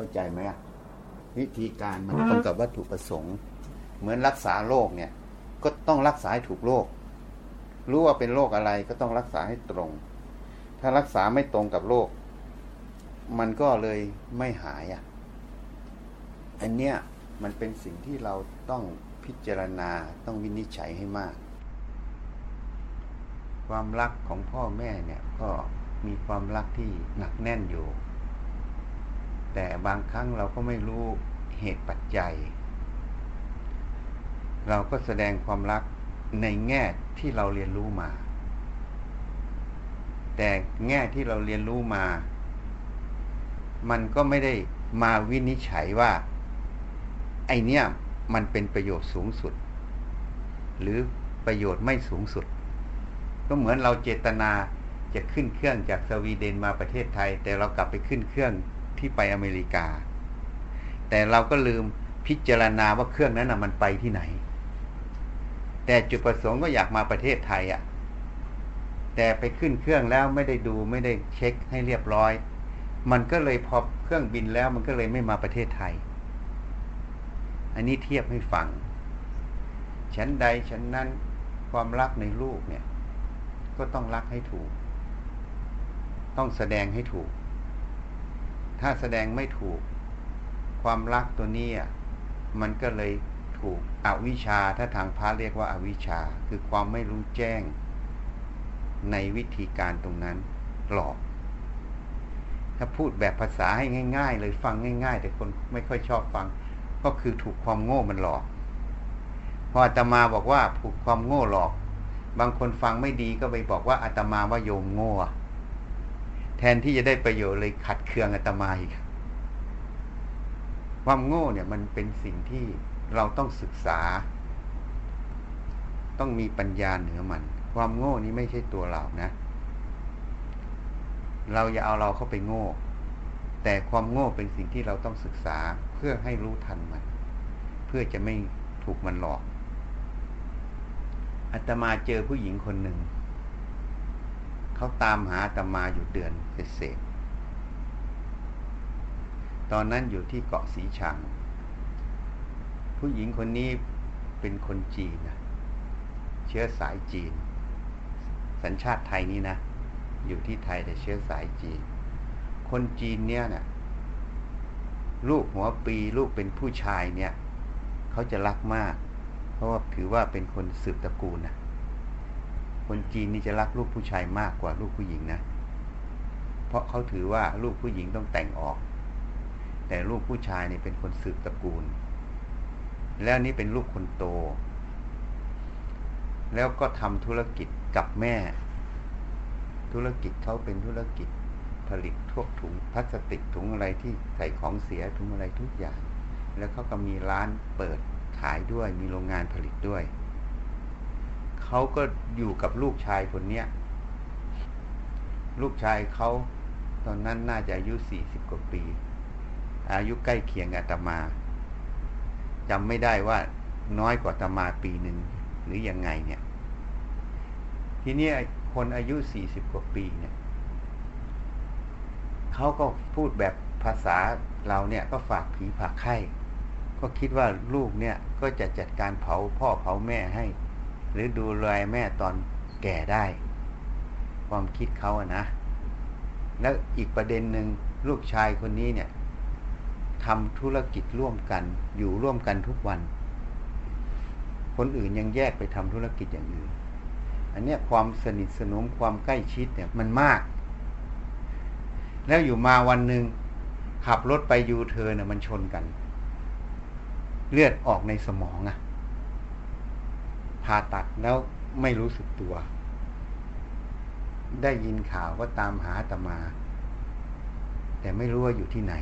เข้าใจไหมอะวิธีการมันตรงกับวัตถุประสงค์ เหมือนรักษาโรคเนี่ย ก็ต้องรักษาให้ถูกโรครู้ว่าเป็นโรคอะไรก็ต้องรักษาให้ตรง ถ้ารักษาไม่ตรงกับโรคมันก็เลยไม่หายอะ อันเนี้ยมันเป็นสิ่งที่เราต้องพิจารณาต้องวินิจฉัยให้มาก ความรักของพ่อแม่เนี่ย ก็มีความรักที่หนักแน่นอยู่ แต่บางครั้งเราก็ไม่รู้เหตุปัจจัย เราก็แสดงความรักในแง่ที่เราเรียนรู้มา แต่แง่ที่เราเรียนรู้มา มันก็ไม่ได้มาวินิจฉัยว่า ไอเนี้ยมันเป็นประโยชน์สูงสุด หรือประโยชน์ไม่สูงสุด ก็เหมือนเราเจตนาจะขึ้นเครื่องจากสวีเดนมาประเทศไทย แต่เรากลับไปขึ้นเครื่อง ที่ไปอเมริกา แต่เราก็ลืมพิจารณาว่าเครื่องนั้นนะมันไปที่ไหน แต่จุดประสงค์ก็อยากมาประเทศไทยอะ่ะ แต่ไปขึ้นเครื่องแล้วไม่ได้ดูไม่ได้เช็คให้เรียบร้อย มันก็เลยพอเครื่องบินแล้วมันก็เลยไม่มาประเทศไทย อันนี้เทียบให้ฟังฉันใดฉันนั้นความรักในลูกเนี่ย ก็ต้องรักให้ถูก ต้องแสดงให้ถูก ถ้าแสดงไม่ถูก ความรักตัวนี้มันก็เลยถูกอวิชชาถ้าทางพระเรียกว่าอาวิชชา คือความไม่รู้แจ้ง ในวิธีการตรงนั้นหลอก ถ้าพูดแบบภาษาให้ง่าย ๆ เลยฟังง่าย ๆ แต่คนไม่ค่อยชอบฟัง ก็คือถูกความโง่มันหลอก พออาตมาบอกว่าถูกความโง่หลอก บางคนฟังไม่ดีก็ไปบอกว่าอาตมาว่าโยมโง่ แทนที่จะได้ประโยชน์เลยขัดเคืองอาตมาอีกความโง่เนี่ยมันเป็นสิ่งที่เราต้องศึกษา ต้องมีปัญญาเหนือมัน ความโง่นี้ไม่ใช่ตัวเรานะ เราอย่าเอาเราเข้าไปโง่ แต่ความโง่เป็นสิ่งที่เราต้องศึกษาเพื่อให้รู้ทันมัน เพื่อจะไม่ถูกมันหลอกอาตมาเจอผู้หญิงคนหนึ่ง เขาตามหาตมาอยู่เดือนเศษ ตอนนั้นอยู่ที่เกาะสีชัง ผู้หญิงคนนี้เป็นคนจีนนะเชื้อสายจีน สัญชาติไทยนี่นะ อยู่ที่ไทยแต่เชื้อสายจีน คนจีนเนี่ยนะลูกหัวปีลูกเป็นผู้ชายเนี่ย เขาจะรักมาก เพราะว่าถือว่าเป็นคนสืบตระกูลนะ คนจีนนี่จะรักลูกผู้ชายมากกว่าลูกผู้หญิงนะ เพราะเขาถือว่าลูกผู้หญิงต้องแต่งออก แต่ลูกผู้ชายนี่เป็นคนสืบตระกูล แล้วนี่เป็นลูกคนโต แล้วก็ทำธุรกิจกับแม่ ธุรกิจเขาเป็นธุรกิจผลิตพวกถุงพลาสติกถุงอะไรที่ใส่ของเสียถุงอะไรทุกอย่าง แล้วเขาก็มีร้านเปิดขายด้วยมีโรงงานผลิตด้วย เขาก็อยู่กับลูกชายคนเนี้ย ลูกชายเขาตอนนั้นน่าจะอายุสี่สิบกว่าปี อายุใกล้เคียงอาตมาจำไม่ได้ว่าน้อยกว่าอาตมาปีหนึ่งหรือยังไงเนี่ย ทีนี้คนอายุสี่สิบกว่าปีเนี่ยเขาก็พูดแบบภาษาเราเนี่ยก็ฝากผีฝากไข่ก็คิดว่าลูกเนี่ยก็จะจัดการเผาพ่อเผาแม่ให้ หรือดูแลแม่ตอนแก่ได้ ความคิดเขาอะนะ แล้วอีกประเด็นหนึ่งลูกชายคนนี้เนี่ยทำธุรกิจร่วมกัน อยู่ร่วมกันทุกวัน คนอื่นยังแยกไปทำธุรกิจอย่างอื่น อันนี้ความสนิทสนมความใกล้ชิดเนี่ยมันมาก แล้วอยู่มาวันหนึ่งขับรถไปยูเทิร์นมันชนกัน เลือดออกในสมองอะ ผ่าตัดแล้วไม่รู้สึกตัว ได้ยินข่าวก็ตามหาตมา แต่ไม่รู้ว่าอยู่ที่ไหน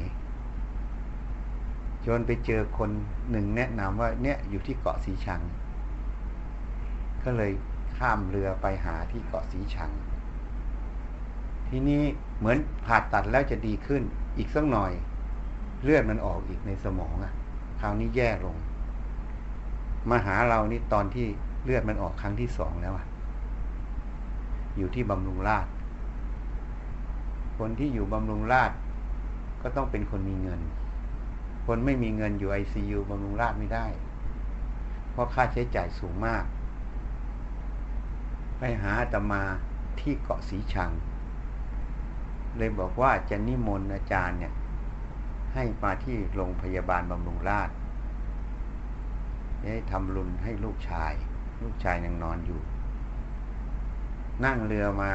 จนไปเจอคนหนึ่งแนะนำว่าเนี่ยอยู่ที่เกาะสีชัง ก็เลยข้ามเรือไปหาที่เกาะสีชัง ทีนี้เหมือนผ่าตัดแล้วจะดีขึ้น อีกสักหน่อย เลือดมันออกอีกในสมองอะคราวนี้แย่ลง มาหาเรานี่ตอนที่ เลือดมันออกครั้งที่สองแล้วอะอยู่ที่บำรุงราชคนที่อยู่บำรุงราชก็ต้องเป็นคนมีเงิน คนไม่มีเงินอยู่ไอซียูบำรุงราชไม่ได้ เพราะค่าใช้จ่ายสูงมาก ไปหาอาตมาที่เกาะสีชัง เลยบอกว่าจะนิมนต์อาจารย์เนี่ย ให้มาที่โรงพยาบาลบำรุงราชให้ทำรุนให้ลูกชาย ลูกชายยังนอนอยู่ นั่งเรือมา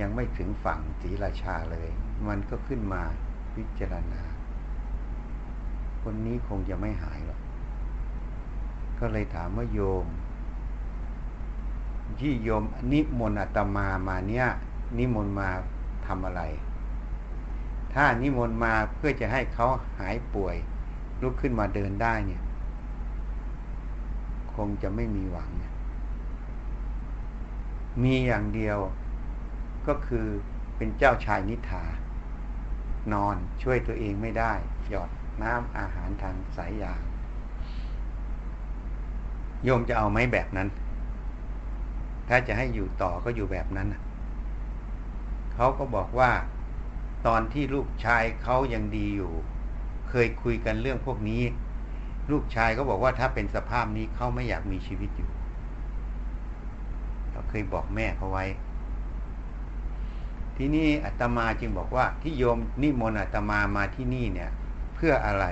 ยังไม่ถึงฝั่งศรีราชาเลย มันก็ขึ้นมาพิจารณา คนนี้คงจะไม่หายหรอก ก็เลยถามว่าโยมที่โยมนิมนต์อาตมามาเนี่ย นิมนต์มาทำอะไร ถ้านิมนต์มาเพื่อจะให้เขาหายป่วยลุกขึ้นมาเดินได้เนี่ย คงจะไม่มีหวังเนี่ย มีอย่างเดียวก็คือเป็นเจ้าชายนิทานอนช่วยตัวเองไม่ได้ หยอดน้ำอาหารทางสายยางโยมจะเอาไหมแบบนั้น ถ้าจะให้อยู่ต่อก็อยู่แบบนั้นเขาก็บอกว่า ตอนที่ลูกชายเขายังดีอยู่ เคยคุยกันเรื่องพวกนี้ ลูกชายก็บอกว่าถ้าเป็นสภาพนี้เขาไม่อยากมีชีวิตอยู่ เราเคยบอกแม่เขาไว้ ที่นี่อาตมาจึงบอกว่าที่โยมนิมนต์อาตมามาที่นี่เนี่ย เพื่ออะไร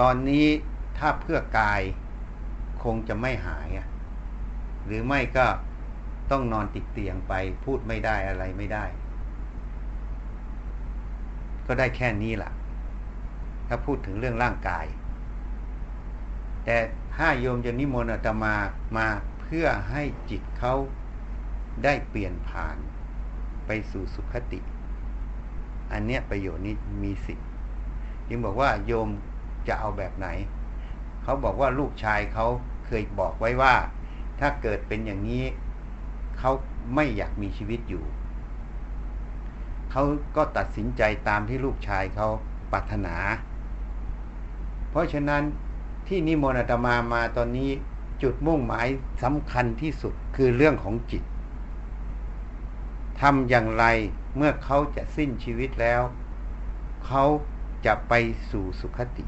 ตอนนี้ถ้าเพื่อกายคงจะไม่หายหรือไม่ก็ต้องนอนติดเตียงไปพูดไม่ได้อะไรไม่ได้ ก็ได้แค่นี้แหละถ้าพูดถึงเรื่องร่างกาย แต่ถ้าโยมจะนิมนต์อาตมามาเพื่อให้จิตเขาได้เปลี่ยนผ่านไปสู่สุขติ อันเนี้ยประโยชน์นี้มีสิทธิ์ยังบอกว่าโยมจะเอาแบบไหน เขาบอกว่าลูกชายเขาเคยบอกไว้ว่า ถ้าเกิดเป็นอย่างนี้ เขาไม่อยากมีชีวิตอยู่ เขาก็ตัดสินใจตามที่ลูกชายเขาปรารถนา เพราะฉะนั้น ที่นิมนต์อาตมามาตอนนี้จุดมุ่งหมายสำคัญที่สุดคือเรื่องของจิตทำอย่างไรเมื่อเขาจะสิ้นชีวิตแล้ว เขาจะไปสู่สุขติ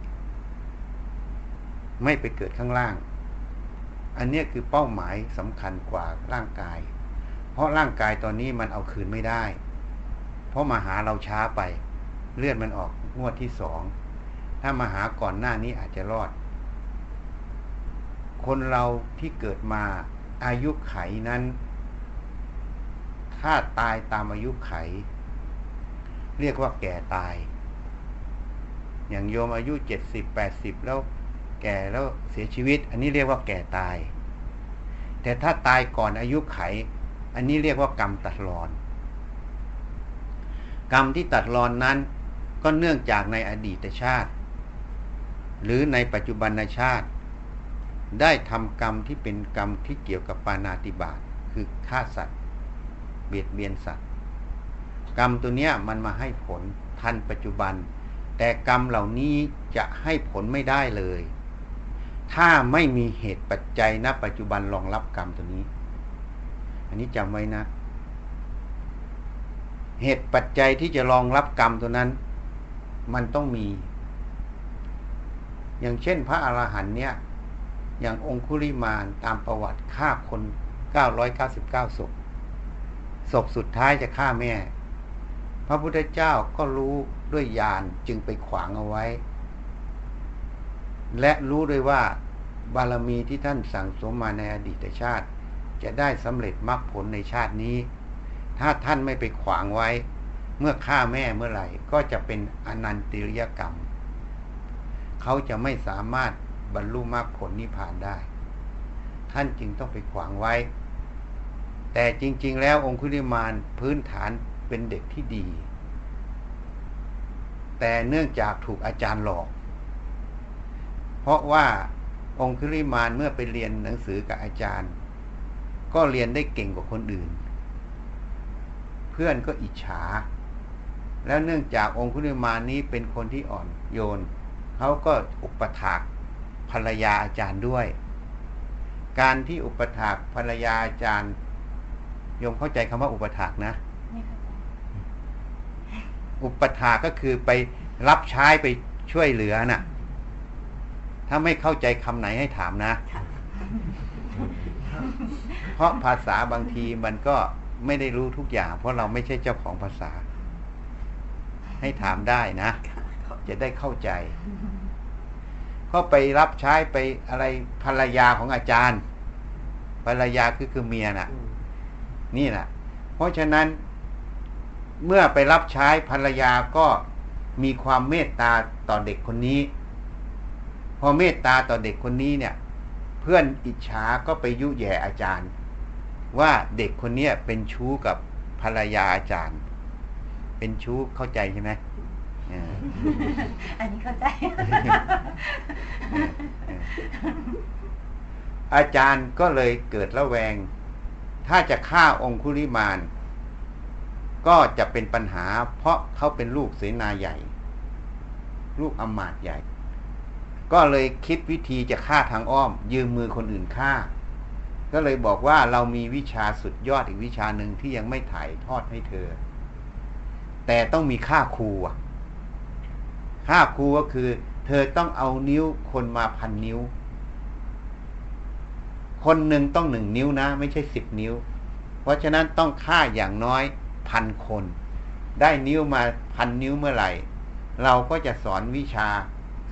ไม่ไปเกิดข้างล่าง อันนี้คือเป้าหมายสำคัญกว่าร่างกาย เพราะร่างกายตอนนี้มันเอาคืนไม่ได้ เพราะมาหาเราช้าไป เลือดมันออกงวดที่สอง ถ้ามาหาก่อนหน้านี้อาจจะรอด คนเราที่เกิดมาอายุไขนั้น ถ้าตายตามอายุไข เรียกว่าแก่ตาย อย่างโยมอายุเจ็ดสิบแปดสิบแล้วแก่แล้วเสียชีวิต อันนี้เรียกว่าแก่ตาย แต่ถ้าตายก่อนอายุไข อันนี้เรียกว่ากรรมตัดรอน กรรมที่ตัดรอนนั้น ก็เนื่องจากในอดีตชาติ หรือในปัจจุบันชาติ ได้ทำกรรมที่เป็นกรรมที่เกี่ยวกับปานาติบาตคือฆ่าสัตว์ เบียดเบียนสัตว์ กรรมตัวเนี้ยมันมาให้ผลทันปัจจุบัน แต่กรรมเหล่านี้จะให้ผลไม่ได้เลย ถ้าไม่มีเหตุปัจจัยณปัจจุบันรองรับกรรมตัวนี้ อันนี้จำไว้นะ เหตุปัจจัยที่จะรองรับกรรมตัวนั้น มันต้องมี อย่างเช่นพระอรหันต์เนี่ย อย่างองคุริมานตามประวัติฆ่าคน 999ศพศพสุดท้ายจะฆ่าแม่ พระพุทธเจ้าก็รู้ด้วยญาณจึงไปขวางเอาไว้ และรู้ด้วยว่าบารมีที่ท่านสั่งสมมาในอดีตชาติ จะได้สำเร็จมรรคผลในชาตินี้ ถ้าท่านไม่ไปขวางไว้ เมื่อฆ่าแม่เมื่อไหร่ ก็จะเป็นอนันติริยกรรม เขาจะไม่สามารถ บรรลุมรรคผลนิพพานได้ ท่านจึงต้องไปขวางไว้ แต่จริง ๆ แล้วองคุลิมานพื้นฐานเป็นเด็กที่ดี แต่เนื่องจากถูกอาจารย์หลอก เพราะว่าองคุลิมานเมื่อไปเรียนหนังสือกับอาจารย์ ก็เรียนได้เก่งกว่าคนอื่น เพื่อนก็อิจฉา แล้วเนื่องจากองคุลิมานนี้เป็นคนที่อ่อนโยนเขาก็อุปถาก ภรรยาอาจารย์ด้วย การที่อุปถากภรรยาอาจารย์โยมเข้าใจคำว่าอุปถากนะ อุปถากก็คือไปรับใช้ไปช่วยเหลือน่ะ ถ้าไม่เข้าใจคำไหนให้ถามนะค่ะเพราะภาษาบางทีมันก็ไม่ได้รู้ทุกอย่าง เพราะเราไม่ใช่เจ้าของภาษา ให้ถามได้นะค่ะขอบจะได้เข้าใจ ก็ไปรับใช้ไปอะไรภรรยาของอาจารย์ ภรรยาคือคือเมียน่ะ นี่แหละเพราะฉะนั้นเมื่อไปรับใช้ภรรยาก็มีความเมตตาต่อเด็กคนนี้ พอเมตตาต่อเด็กคนนี้เนี่ย เพื่อนอิจฉาก็ไปยุแย่อาจารย์ ว่าเด็กคนเนี้ยเป็นชู้กับภรรยาอาจารย์ เป็นชู้เข้าใจใช่ไหมเอออันนี้เข้าใจ อาจารย์ก็เลยเกิดระแวง ถ้าจะฆ่าองคุลิมานก็จะเป็นปัญหา เพราะเขาเป็นลูกเสนาใหญ่ ลูกอำมาตย์ใหญ่ ก็เลยคิดวิธีจะฆ่าทางอ้อม ยืมมือคนอื่นฆ่า ก็เลยบอกว่าเรามีวิชาสุดยอดอีกวิชาหนึ่งที่ยังไม่ถ่ายทอดให้เธอ แต่ต้องมีค่าครูอะ ค่าครูก็คือ เธอต้องเอานิ้วคนมาพันนิ้ว คนหนึ่งต้องหนึ่งนิ้วนะ ไม่ใช่สิบนิ้ว เพราะฉะนั้นต้องฆ่าอย่างน้อยพันคน ได้นิ้วมาพันนิ้วเมื่อไหร่ เราก็จะสอนวิชา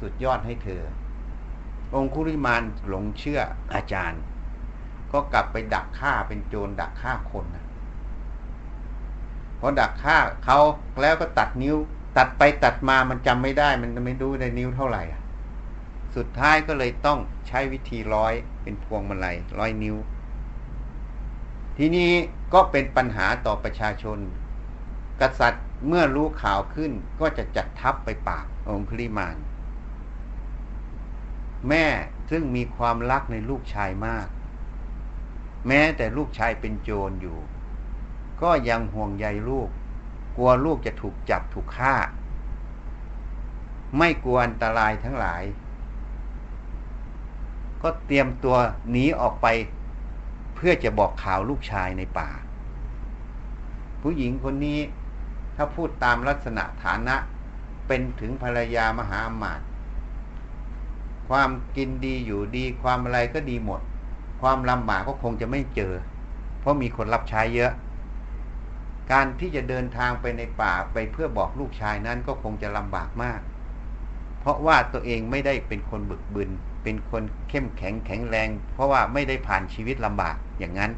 สุดยอดให้เธอ องคุริมานหลงเชื่ออาจารย์ ก็กลับไปดักฆ่าเป็นโจรดักฆ่าคนนะพอดักฆ่าเขาแล้วก็ตัดนิ้ว ตัดไปตัดมามันจำไม่ได้ มันไม่รู้ได้นิ้วเท่าไหร่สุดท้ายก็เลยต้องใช้วิธีร้อยเป็นพวงมาลัยร้อยนิ้ว ทีนี้ก็เป็นปัญหาต่อประชาชน กษัตริย์เมื่อรู้ข่าวขึ้นก็จะจัดทัพไปปราบองคุลิมาน แม่ซึ่งมีความรักในลูกชายมาก แม้แต่ลูกชายเป็นโจรอยู่ ก็ยังห่วงใยลูก กลัวลูกจะถูกจับถูกฆ่า ไม่กลัวอันตรายทั้งหลาย ก็เตรียมตัวหนีออกไป เพื่อจะบอกข่าวลูกชายในป่า ผู้หญิงคนนี้ถ้าพูดตามลักษณะฐานะเป็นถึงภรรยามหาอมาตย์ความกินดีอยู่ดีความอะไรก็ดีหมด ความลำบากก็คงจะไม่เจอ เพราะมีคนรับใช้เยอะ การที่จะเดินทางไปในป่าไปเพื่อบอกลูกชายนั้นก็คงจะลำบากมาก เพราะว่าตัวเองไม่ได้เป็นคนบึกบึน เป็นคนเข้มแข็งแข็งแรง เพราะว่าไม่ได้ผ่านชีวิตลำบากอย่างนั้น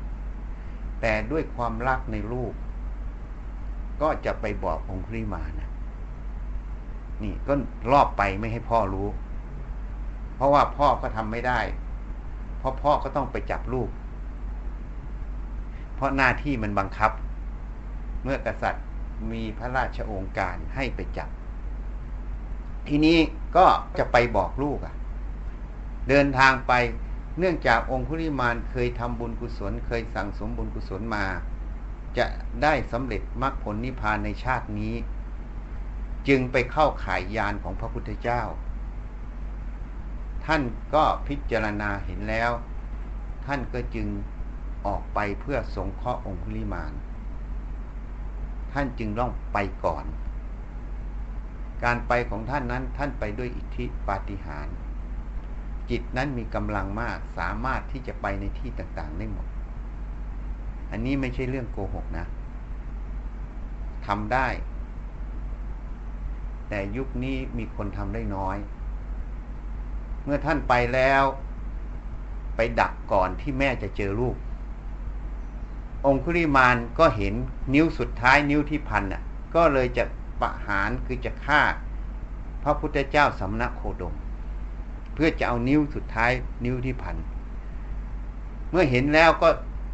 แต่ด้วยความรักในลูก ก็จะไปบอกองคุริมานะนี่ก็รอบไปไม่ให้พ่อรู้ เพราะว่าพ่อก็ทำไม่ได้ เพราะพ่อก็ต้องไปจับลูก เพราะหน้าที่มันบังคับ เมื่อกษัตริย์มีพระราชโองการให้ไปจับ ทีนี้ก็จะไปบอกลูกอะ่ะเดินทางไปเนื่องจากองคุลิมานเคยทำบุญกุศล เคยสั่งสมบุญกุศลมา จะได้สำเร็จมรรคผลนิพพานในชาตินี้ จึงไปเข้าข่ายยานของพระพุทธเจ้า ท่านก็พิจารณาเห็นแล้ว ท่านก็จึงออกไปเพื่อสงเคราะห์องคุลิมาน ท่านจึงต้องไปก่อน การไปของท่านนั้นท่านไปด้วยอิทธิปาฏิหาริย์จิตนั้นมีกำลังมากสามารถที่จะไปในที่ต่างๆได้หมด อันนี้ไม่ใช่เรื่องโกหกนะทำได้ แต่ยุคนี้มีคนทำได้น้อย เมื่อท่านไปแล้ว ไปดักก่อนที่แม่จะเจอลูก องคุริมานก็เห็นนิ้วสุดท้ายนิ้วที่พันน่ะ ก็เลยจะประหารคือจะฆ่า พระพุทธเจ้าสำนักโคดม เพื่อจะเอานิ้วสุดท้ายนิ้วที่พัน เมื่อเห็นแล้วก็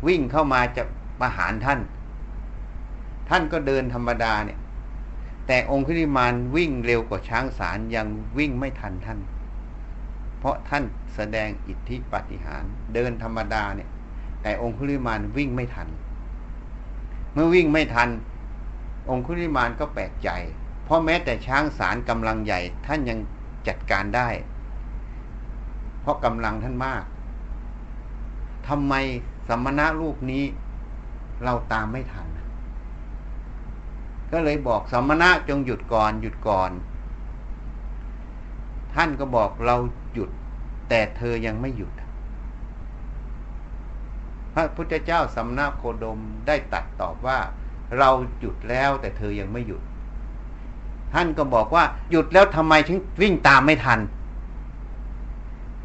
วิ่งเข้ามาจะประหารท่าน ท่านก็เดินธรรมดาเนี่ย แต่องคุริมานวิ่งเร็วกว่าช้างสารยังวิ่งไม่ทันท่าน เพราะท่านแสดงอิทธิปฏิหาร เดินธรรมดาเนี่ย แต่องคุลิมานวิ่งไม่ทัน เมื่อวิ่งไม่ทัน องคุลิมานก็แปลกใจ เพราะแม้แต่ช้างสารกำลังใหญ่ท่านยังจัดการได้ เพราะกำลังท่านมากทำไมสมณะรูปนี้เราตามไม่ทัน ก็เลยบอกสมณะจงหยุดก่อนหยุดก่อน ท่านก็บอกเราหยุด แต่เธอยังไม่หยุด พระพุทธเจ้าสำนักโคดมได้ตัดตอบว่า เราหยุดแล้วแต่เธอยังไม่หยุด ท่านก็บอกว่าหยุดแล้วทำไมถึงวิ่งตามไม่ทัน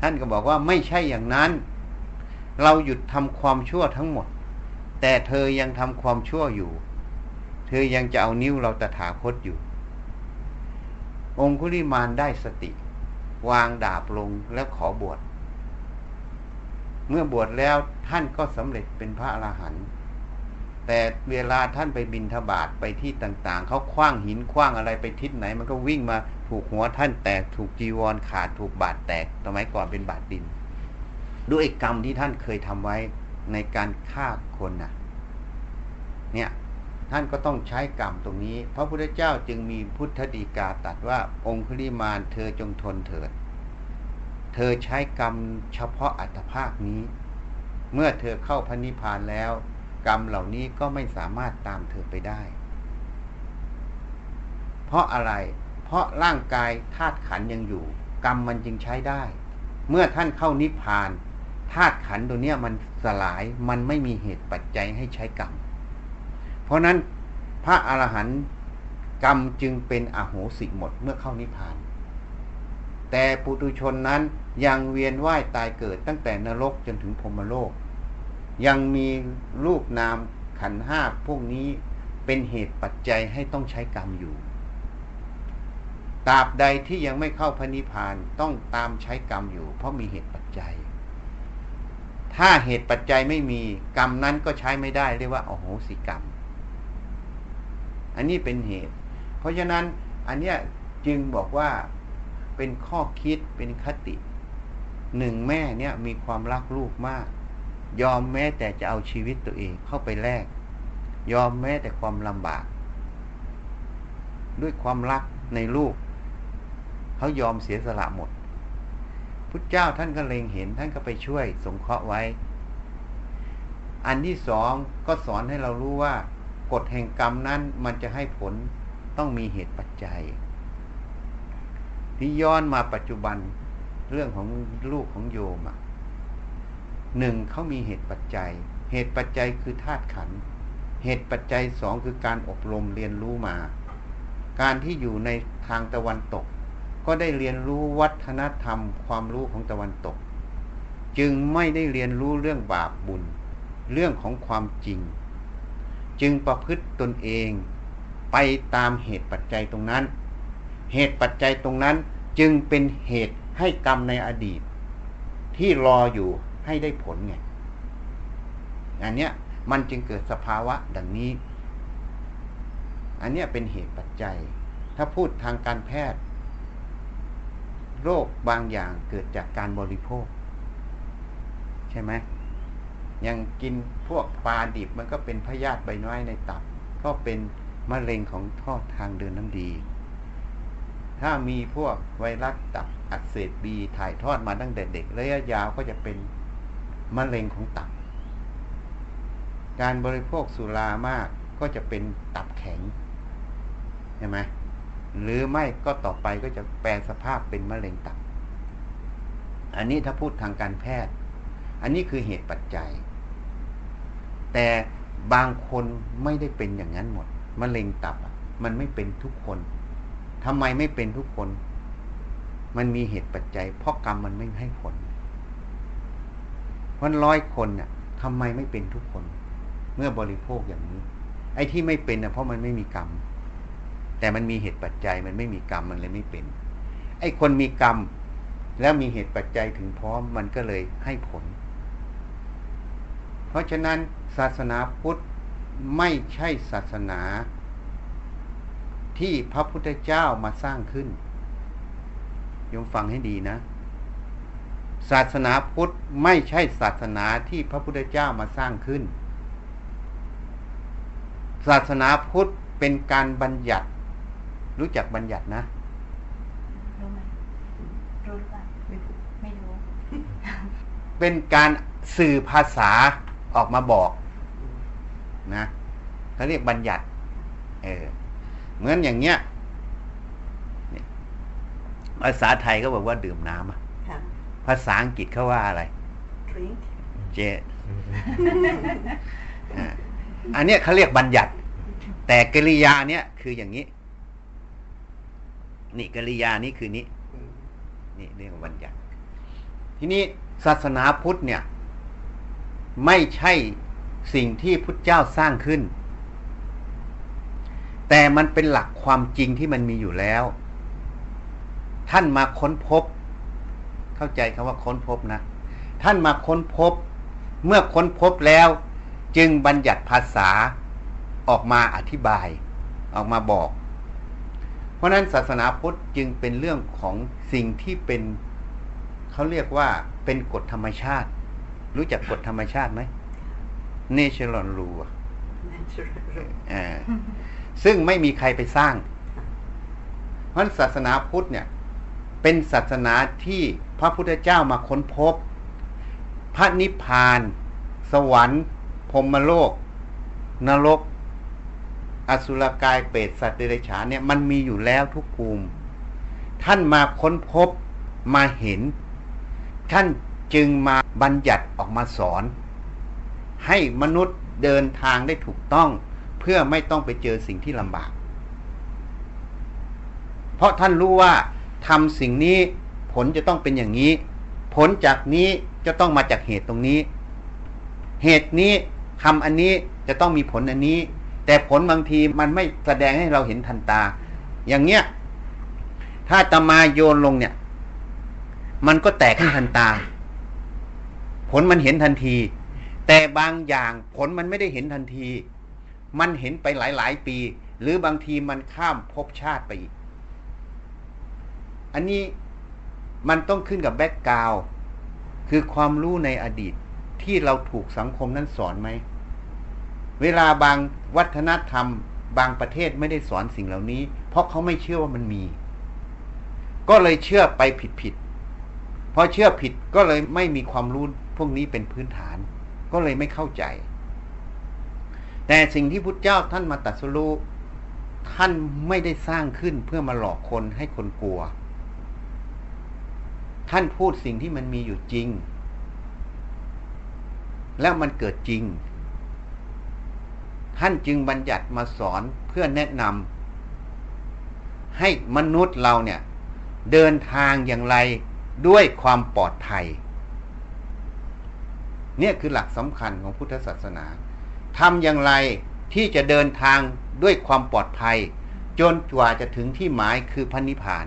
ท่านก็บอกว่าไม่ใช่อย่างนั้น เราหยุดทำความชั่วทั้งหมด แต่เธอยังทำความชั่วอยู่ เธอยังจะเอานิ้วเราตถาคตอยู่ องคุลิมานได้สติ วางดาบลงแล้วขอบวช เมื่อบวชแล้วท่านก็สำเร็จเป็นพระอรหันต์แต่เวลาท่านไปบินทบาทไปที่ต่างๆ เขาคว้างหินคว้างอะไรไปทิศไหน มันก็วิ่งมาถูกหัวท่านแตกถูกจีวรขาดถูกบาดแตกสมัยก่อนเป็นบาดดิน ด้วยกรรมที่ท่านเคยทำไว้ในการฆ่าคนน่ะ เนี่ยท่านก็ต้องใช้กรรมตรงนี้ พระพุทธเจ้าจึงมีพุทธดีกาตัดว่าองคุลิมานเธอจงทนเถิด เธอใช้กรรมเฉพาะอัตภาคนี้ เมื่อเธอเข้าพระนิพพานแล้ว กรรมเหล่านี้ก็ไม่สามารถตามเธอไปได้ เพราะอะไร เพราะร่างกายธาตุขันยังอยู่ กรรมมันจึงใช้ได้ เมื่อท่านเข้านิพพานธาตุขันตัวเนี้ยมันสลายมันไม่มีเหตุปัจจัยให้ใช้กรรม เพราะนั้นพระอรหันต์กรรมจึงเป็นอโหสิหมดเมื่อเข้านิพพาน แต่ปุตุชนนั้นยังเวียนว่ายตายเกิดตั้งแต่นรกจนถึงพรมโลก ยังมีรูปนามขันห้าพวกนี้เป็นเหตุปัจจัยให้ต้องใช้กรรมอยู่ตราบใดที่ยังไม่เข้าพระนิพพานต้องตามใช้กรรมอยู่ เพราะมีเหตุปัจจัย ถ้าเหตุปัจจัยไม่มีกรรมนั้นก็ใช้ไม่ได้เรียกว่าโอโหสิกรรม อันนี้เป็นเหตุ เพราะฉะนั้นอันเนี้ยจึงบอกว่า เป็นข้อคิดเป็นคติหนึ่งแม่เนี่ยมีความรักลูกมาก ยอมแม้แต่จะเอาชีวิตตัวเองเข้าไปแลกยอมแม้แต่ความลำบาก ด้วยความรักในลูก เขายอมเสียสละหมดพุทธเจ้าท่านก็เล็งเห็นท่านก็ไปช่วยสงเคราะห์ไว้ อันที่สองก็สอนให้เรารู้ว่ากฎแห่งกรรมนั้นมันจะให้ผลต้องมีเหตุปัจจัย ที่ย้อนมาปัจจุบันเรื่องของลูกของโยมอะหนึ่งเขามีเหตุปัจจัย เหตุปัจจัยคือธาตุขันธ์เหตุปัจจัยสองคือการอบรมเรียนรู้มา การที่อยู่ในทางตะวันตก ก็ได้เรียนรู้วัฒนธรรม ความรู้ของตะวันตก จึงไม่ได้เรียนรู้เรื่องบาปบุญ เรื่องของความจริง จึงประพฤติตนเอง ไปตามเหตุปัจจัยตรงนั้น เหตุปัจจัยตรงนั้นจึงเป็นเหตุให้กรรมในอดีต ที่รออยู่ให้ได้ผลไงอันเนี้ยมันจึงเกิดสภาวะดังนี้ อันเนี้ยเป็นเหตุปัจจัย ถ้าพูดทางการแพทย์ โรคบางอย่างเกิดจากการบริโภค ใช่ไหมยังกินพวกปลาดิบมันก็เป็นพยาธิใบน้อยในตับ ก็เป็นมะเร็งของท่อทางเดินน้ำดี ถ้ามีพวกไวรัสตับอักเสบบีถ่ายทอดมาตั้งแต่เด็กระยะยาวก็จะเป็นมะเร็งของตับ การบริโภคสุรามากก็จะเป็นตับแข็งใช่ไหมหรือไม่ก็ต่อไปก็จะแปลสภาพเป็นมะเร็งตับ อันนี้ถ้าพูดทางการแพทย์ อันนี้คือเหตุปัจจัย แต่บางคนไม่ได้เป็นอย่างนั้นหมด มะเร็งตับมันไม่เป็นทุกคน ทำไมไม่เป็นทุกคน มันมีเหตุปัจจัย เพราะกรรมมันไม่ให้ผลเพราะร้อยคนเนี่ยทำไมไม่เป็นทุกคน เมื่อบริโภคอย่างนี้ ไอ้ที่ไม่เป็นนะเพราะมันไม่มีกรรม แต่มันมีเหตุปัจจัย มันไม่มีกรรมมันเลยไม่เป็น ไอ้คนมีกรรม แล้วมีเหตุปัจจัยถึงพร้อมมันก็เลยให้ผล เพราะฉะนั้นศาสนาพุทธไม่ใช่ศาสนา ที่พระพุทธเจ้ามาสร้างขึ้นยมฟังให้ดีนะ ศาสนาพุทธไม่ใช่ศาสนาที่พระพุทธเจ้ามาสร้างขึ้น ศาสนาพุทธเป็นการบัญญัติ รู้จักบัญญัตินะรู้ไหมรู้หรือเปล่าไม่รู้ เป็นการสื่อภาษาออกมาบอก นะเขาเรียกบัญญัติ เออ เหมือนอย่างเงี้ยภาษาไทยก็บอกว่าดื่มน้ำอะค่ะภาษาอังกฤษเขาว่าอะไร drink เจอ่าอันเนี้ยเขาเรียกบัญญัติ แต่กริยาเนี่ยคืออย่างนี้ นี่กริยานี่คือนี้ นี่เรียกว่าบัญญัติ ทีนี้ศาสนาพุทธเนี่ย ไม่ใช่สิ่งที่พุทธเจ้าสร้างขึ้น แต่มันเป็นหลักความจริงที่มันมีอยู่แล้ว ท่านมาค้นพบ เข้าใจคำว่าค้นพบนะ ท่านมาค้นพบ เมื่อค้นพบแล้ว จึงบัญญัติภาษาออกมาอธิบาย ออกมาบอก เพราะฉะนั้นศาสนาพุทธจึงเป็นเรื่องของสิ่งที่เป็นเขาเรียกว่าเป็นกฎธรรมชาติ รู้จักกฎธรรมชาติไหม natural law ซึ่งไม่มีใครไปสร้าง เพราะฉะนั้นศาสนาพุทธเนี่ย เป็นศาสนาที่พระพุทธเจ้ามาค้นพบ พระนิพพาน สวรรค์พรมโลก นรก อสุรกายเปรตสัตว์เดรัจฉานเนี่ยมันมีอยู่แล้วทุกภูมิ ท่านมาค้นพบมาเห็น ท่านจึงมาบัญญัติออกมาสอน ให้มนุษย์เดินทางได้ถูกต้อง เพื่อไม่ต้องไปเจอสิ่งที่ลำบาก เพราะท่านรู้ว่าทำสิ่งนี้ผลจะต้องเป็นอย่างนี้ ผลจากนี้จะต้องมาจากเหตุตรงนี้ เหตุนี้ทำอันนี้จะต้องมีผลอันนี้ แต่ผลบางทีมันไม่แสดงให้เราเห็นทันตา อย่างเงี้ย ถ้าตะมาโยนลงเนี่ย มันก็แตกให้ทันตา ผลมันเห็นทันที แต่บางอย่างผลมันไม่ได้เห็นทันที มันเห็นไปหลาย ๆ ปี หรือบางทีมันข้ามภพชาติไปอีก อันนี้มันต้องขึ้นกับแบ็กกราวคือความรู้ในอดีตที่เราถูกสังคมนั้นสอนไหม เวลาบางวัฒนธรรม บางประเทศไม่ได้สอนสิ่งเหล่านี้ เพราะเขาไม่เชื่อว่ามันมี ก็เลยเชื่อไปผิดผิดๆพอเชื่อผิดก็เลยไม่มีความรู้พวกนี้เป็นพื้นฐาน ก็เลยไม่เข้าใจ แต่สิ่งที่พุทธเจ้าท่านมาตรัดสู้ท่านไม่ได้สร้างขึ้นเพื่อมาหลอกคนให้คนกลัว ท่านพูดสิ่งที่มันมีอยู่จริง แล้วมันเกิดจริง ท่านจึงบัญญัติมาสอนเพื่อแนะนำให้มนุษย์เราเนี่ย เดินทางอย่างไรด้วยความปลอดภัย เนี่ยคือหลักสำคัญของพุทธศาสนา ทำอย่างไรที่จะเดินทางด้วยความปลอดภัย จนกว่าจะถึงที่หมายคือพันนิพพาน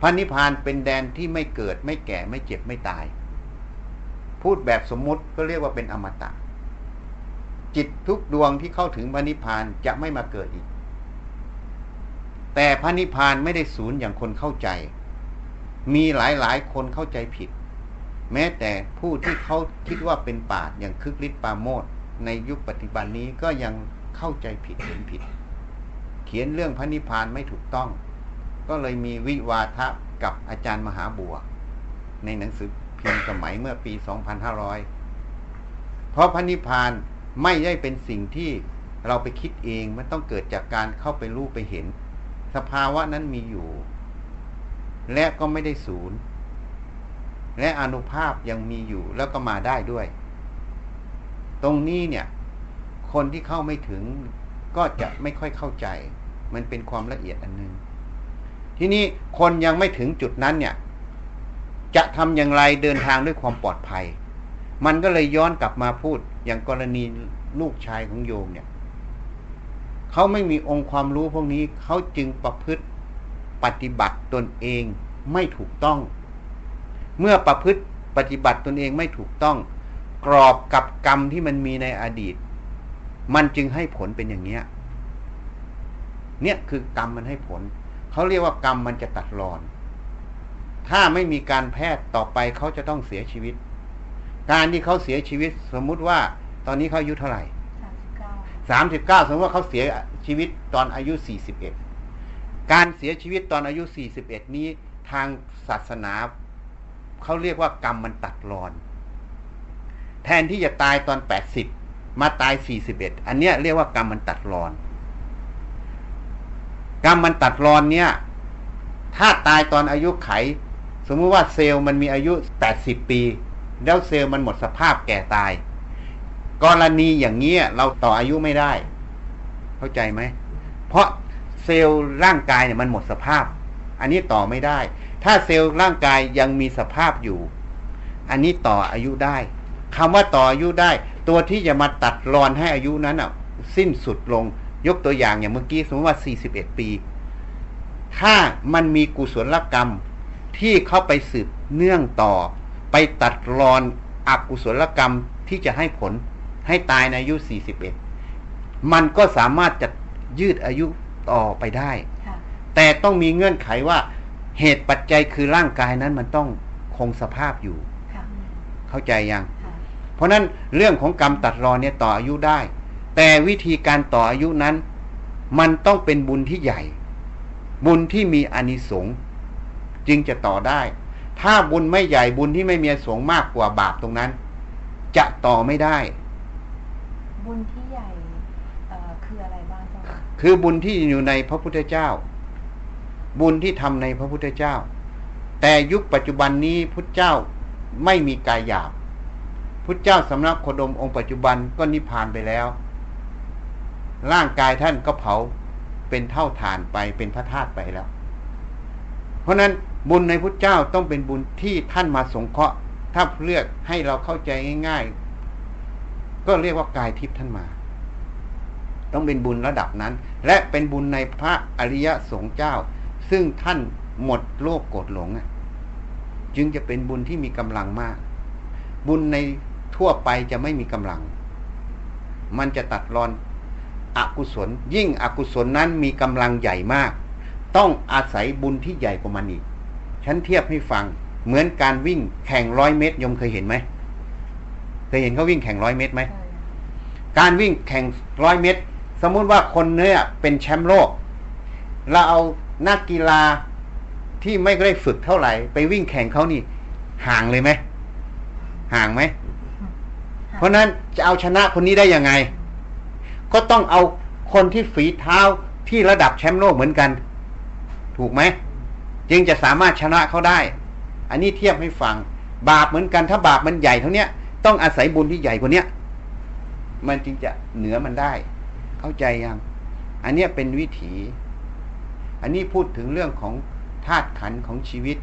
พันนิพพานเป็นแดนที่ไม่เกิดไม่แก่ไม่เจ็บไม่ตาย พูดแบบสมมุติก็เรียกว่าเป็นอมตะ จิตทุกดวงที่เข้าถึงพันนิพพานจะไม่มาเกิดอีก แต่พันนิพพานไม่ได้ศูนย์อย่างคนเข้าใจ มีหลายหลายคนเข้าใจผิด แม้แต่ผู้ที่เขาคิดว่าเป็นป่าอย่างคึกฤทธิ์ปาโมด ในยุคปัจจุบันนี้ก็ยังเข้าใจผิดเห็นผิด เขียนเรื่องพระนิพพานไม่ถูกต้อง ก็เลยมีวิวาทะกับอาจารย์มหาบัว ในหนังสือพิมพ์สมัยเมื่อปี 2500 เพราะพระนิพพานไม่ได้เป็นสิ่งที่เราไปคิดเองมันต้องเกิดจากการเข้าไปรู้ไปเห็น สภาวะนั้นมีอยู่ และก็ไม่ได้ศูนย์ และอนุภาพยังมีอยู่แล้วก็มาได้ด้วย ตรงนี้เนี่ย คนที่เข้าไม่ถึงก็จะไม่ค่อยเข้าใจ มันเป็นความละเอียดอันหนึง ทีนี้คนยังไม่ถึงจุดนั้นเนี่ย จะทำอย่างไรเดินทางด้วยความปลอดภัย มันก็เลยย้อนกลับมาพูดอย่างกรณีลูกชายของโยมเนี่ยเขาไม่มีองค์ความรู้พวกนี้เขาจึงประพฤติปฏิบัติตนเองไม่ถูกต้อง เมื่อประพฤติปฏิบัติตนเองไม่ถูกต้อง กรอบกับกรรมที่มันมีในอดีต มันจึงให้ผลเป็นอย่างเนี้ย เนี่ยคือกรรมมันให้ผล เขาเรียกว่ากรรมมันจะตัดรอน ถ้าไม่มีการแพทย์ต่อไปเขาจะต้องเสียชีวิต การที่เขาเสียชีวิต สมมุติว่า ตอนนี้เขาอายุเท่าไหร่สามสิบเก้าสามสิบเก้าสมมติว่าเขาเสียชีวิตตอนอายุสี่สิบเอ็ดการเสียชีวิตตอนอายุสี่สิบเอ็ดนี้ทางศาสนาเขาเรียกว่ากรรมมันตัดรอน แทนที่จะตายตอนแปดสิบมาตายสี่สิบเอ็ดอันเนี้ยเรียกว่ากรรมมันตัดรอน กรรมมันตัดรอนเนี่ย ถ้าตายตอนอายุไข สมมุติว่าเซลล์มันมีอายุ80ปี แล้วเซลล์มันหมดสภาพแก่ตาย กรณีอย่างนี้ยเราต่ออายุไม่ได้ เข้าใจไหม เพราะเซลล์ร่างกายเนี่ยมันหมดสภาพ อันนี้ต่อไม่ได้ ถ้าเซลล์ร่างกายยังมีสภาพอยู่ อันนี้ต่ออายุได้ คำว่าต่ออายุได้ ตัวที่จะมาตัดรอนให้อายุนั้นอะ สิ้นสุดลงยกตัวอย่างอย่างเมื่อกี้สมมติว่า 41 ปี ถ้ามันมีกุศลกรรมที่เข้าไปสืบเนื่องต่อ ไปตัดรอนอกุศลกรรมที่จะให้ผลให้ตายในอายุ 41 มันก็สามารถจะยืดอายุต่อไปได้ค่ะแต่ต้องมีเงื่อนไขว่าเหตุปัจจัยคือร่างกายนั้นมันต้องคงสภาพอยู่ค่ะเข้าใจยังค่ะ เพราะฉะนั้นเรื่องของกรรมตัดรอนเนี่ยต่ออายุได้ แต่วิธีการต่ออายุนั้น มันต้องเป็นบุญที่ใหญ่ บุญที่มีอานิสงส์จึงจะต่อได้ ถ้าบุญไม่ใหญ่บุญที่ไม่มีอานิสงส์มากกว่าบาปตรงนั้น จะต่อไม่ได้ บุญที่ใหญ่เอ่อคืออะไรบ้างเจ้าค่ะคือบุญที่อยู่ในพระพุทธเจ้า บุญที่ทำในพระพุทธเจ้า แต่ยุคปัจจุบันนี้พุทธเจ้าไม่มีกายหยาบ พุทธเจ้าสำนักโคดมองค์ปัจจุบันก็นิพพานไปแล้ว ร่างกายท่านก็เผาเป็นเท่าฐานไปเป็นพระธาตุไปแล้ว เพราะนั้นบุญในพุทธเจ้าต้องเป็นบุญที่ท่านมาสงเคราะห์ถ้าเลือกให้เราเข้าใจง่าย ๆ ก็เรียกว่ากายทิพย์ท่านมา ต้องเป็นบุญระดับนั้น และเป็นบุญในพระอริยสงฆ์เจ้า ซึ่งท่านหมดโลภโกรธหลง จึงจะเป็นบุญที่มีกำลังมาก บุญใน ทั่วไปจะไม่มีกำลัง มันจะตัดรอนอกุศล ยิ่งอกุศลนั้นมีกำลังใหญ่มาก ต้องอาศัยบุญที่ใหญ่กว่ามันอีก ฉันเทียบให้ฟัง เหมือนการวิ่งแข่งร้อยเมตรยมเคยเห็นไหมเคยเห็นเขาวิ่งแข่งร้อยเมตรไหมการวิ่งแข่งร้อยเมตร สมมุติว่าคนเนี่ยเป็นแชมป์โลก เราเอานักกีฬาที่ไม่ได้ฝึกเท่าไหร่ ไปวิ่งแข่งเขานี่ ห่างเลยไหมห่างไหม ราะนั้นจะเอาชนะคนนี้ได้ยังไง ก็ต้องเอาคนที่ฝีเท้าที่ระดับแชมป์โลกเหมือนกัน ถูกไหมจึงจะสามารถชนะเขาได้ อันนี้เทียบให้ฟัง บาปเหมือนกันถ้าบาปมันใหญ่เท่านี้ต้องอาศัยบุญที่ใหญ่กว่านี้มันจึงจะเหนือมันได้ เข้าใจยัง อันนี้เป็นวิถี อันนี้พูดถึงเรื่องของธาตุขันของชีวิต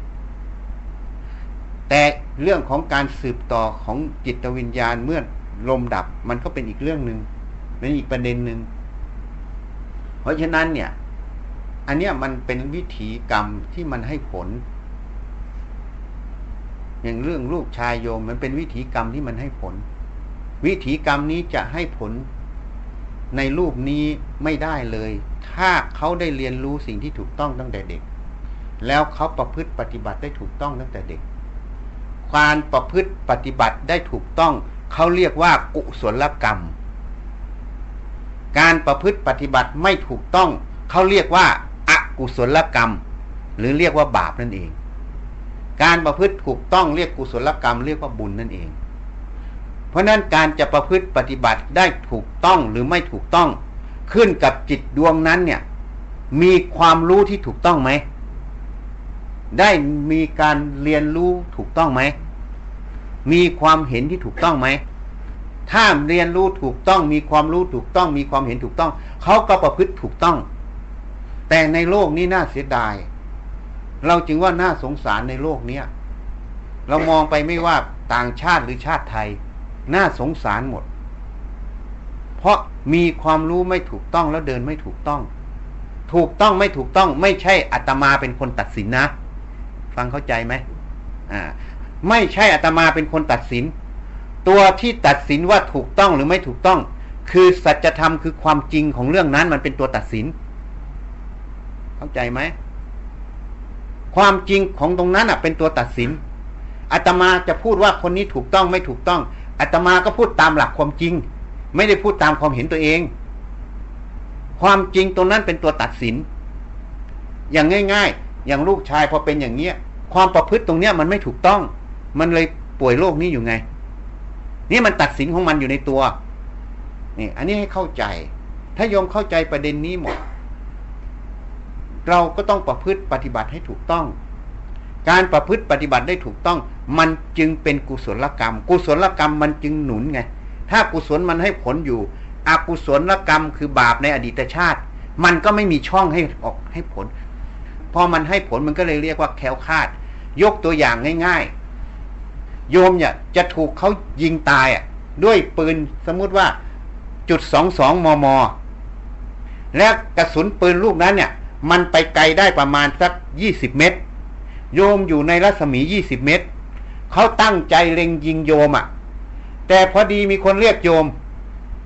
เรื่องของการสืบต่อของจิตวิญญาณเมื่อลมดับ มันก็เป็นอีกเรื่องหนึ่งเป็นอีกประเด็นหนึ่งเพราะฉะนั้นเนี่ย อันเนี้ยมันเป็นวิถีกรรมที่มันให้ผล อย่างเรื่องลูกชายโยม มันเป็นวิถีกรรมที่มันให้ผล วิถีกรรมนี้จะให้ผลในรูปนี้ไม่ได้เลย ถ้าเขาได้เรียนรู้สิ่งที่ถูกต้องตั้งแต่เด็ก แล้วเขาประพฤติปฏิบัติได้ถูกต้องตั้งแต่เด็ก การประพฤติปฏิบัติได้ถูกต้องเขาเรียกว่ากุศลกรรม การประพฤติปฏิบัติไม่ถูกต้องเขาเรียกว่าอากุศลกรรม หรือเรียกว่าบาปนั่นเอง การประพฤติถูกต้องเรียกกุศลกรรม เรียกว่าบุญนั่นเอง เพราะนั้นการจะประพฤติปฏิบัติได้ถูกต้องหรือไม่ถูกต้อง ขึ้นกับจิตดวงนั้นเนี่ย มีความรู้ที่ถูกต้องไหม ได้มีการเรียนรู้ถูกต้องไหม มีความเห็นที่ถูกต้องไหม ถ้าเรียนรู้ถูกต้อง มีความรู้ถูกต้อง มีความเห็นถูกต้อง เขาก็ประพฤติถูกต้อง แต่ในโลกนี้น่าเสียดาย เราจึงว่าน่าสงสารในโลกเนี้ยเรามองไปไม่ว่าต่างชาติหรือชาติไทย น่าสงสารหมด เพราะมีความรู้ไม่ถูกต้องแล้วเดินไม่ถูกต้อง ถูกต้องไม่ถูกต้องไม่ใช่อัตมาเป็นคนตัดสินนะ ฟังเข้าใจไหมอ่า ไม่ใช่อัตมาเป็นคนตัดสิน ตัวที่ตัดสินว่าถูกต้องหรือไม่ถูกต้อง คือสัจธรรมคือความจริงของเรื่องนั้น มันเป็นตัวตัดสิน เข้าใจไหมความจริงของตรงนั้นอะ เป็นตัวตัดสินอาตมาจะพูดว่าคนนี้ถูกต้องไม่ถูกต้องอาตมาก็พูดตามหลักความจริง ไม่ได้พูดตามความเห็นตัวเอง ความจริงตรงนั้นเป็นตัวตัดสิน อย่างง่าย ๆ อย่างลูกชายพอเป็นอย่างเนี้ย ความประพฤติตรงเนี้ยมันไม่ถูกต้อง มันเลยป่วยโรคนี้อยู่ไง นี่มันตัดสินของมันอยู่ในตัวนี่อันนี้ให้เข้าใจ ถ้าโยมเข้าใจประเด็นนี้หมด เราก็ต้องประพฤติปฏิบัติให้ถูกต้อง การประพฤติปฏิบัติได้ถูกต้อง มันจึงเป็นกุศลกรรม กุศลกรรมมันจึงหนุนไง ถ้ากุศลมันให้ผลอยู่ อกุศลกรรมคือบาปในอดีตชาติ มันก็ไม่มีช่องให้ออกให้ผล พอมันให้ผลมันก็เลยเรียกว่าแคล้วคาด ยกตัวอย่างง่าย ๆ โยมเนี่ยจะถูกเขายิงตายอะด้วยปืนสมมุติว่าจุดสองสองมม และกระสุนปืนลูกนั้นเนี่ย มันไปไกลได้ประมาณสักยี่สิบเมตร โยมอยู่ในรัศมียี่สิบเมตร เขาตั้งใจเล็งยิงโยมอะ แต่พอดีมีคนเรียกโยม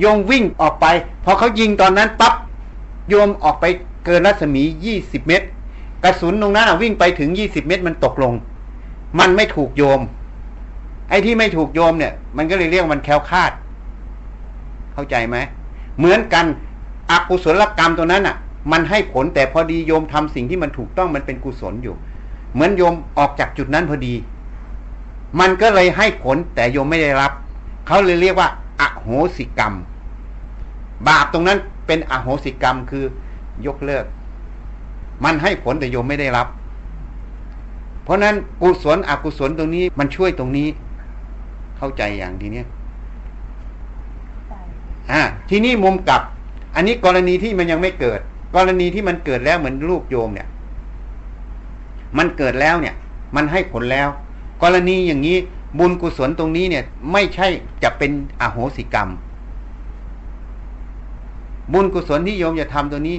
โยมวิ่งออกไป พอเขายิงตอนนั้นปั๊บโยมออกไปเกินรัศมียี่สิบเมตร กระสุนตรงนั้นวิ่งไปถึงยี่สิบเมตรมันตกลง มันไม่ถูกโยม ไอ้ที่ไม่ถูกโยมเนี่ย มันก็เลยเรียกว่ามันแคล้วคาด เข้าใจไหมเหมือนกันอกุศลกรรมตัวนั้นอะ มันให้ผลแต่พอดีโยมทำสิ่งที่มันถูกต้องมันเป็นกุศลอยู่ เหมือนโยมออกจากจุดนั้นพอดี มันก็เลยให้ผลแต่โยมไม่ได้รับ เขาเลยเรียกว่า อโหสิกรรม บาปตรงนั้นเป็นอโหสิกรรมคือยกเลิก มันให้ผลแต่โยมไม่ได้รับ เพราะนั้นกุศลอกุศลตรงนี้มันช่วยตรงนี้ เข้าใจอย่างทีเนี้ยใจอ่าทีนี้มุมกลับ อันนี้กรณีที่มันยังไม่เกิด กรณีที่มันเกิดแล้วเหมือนลูกโยมเนี่ย มันเกิดแล้วเนี่ย มันให้ผลแล้ว กรณีอย่างนี้บุญกุศลตรงนี้เนี่ย ไม่ใช่จะเป็นอโหสิกรรม บุญกุศลที่โยมจะทำตัวนี้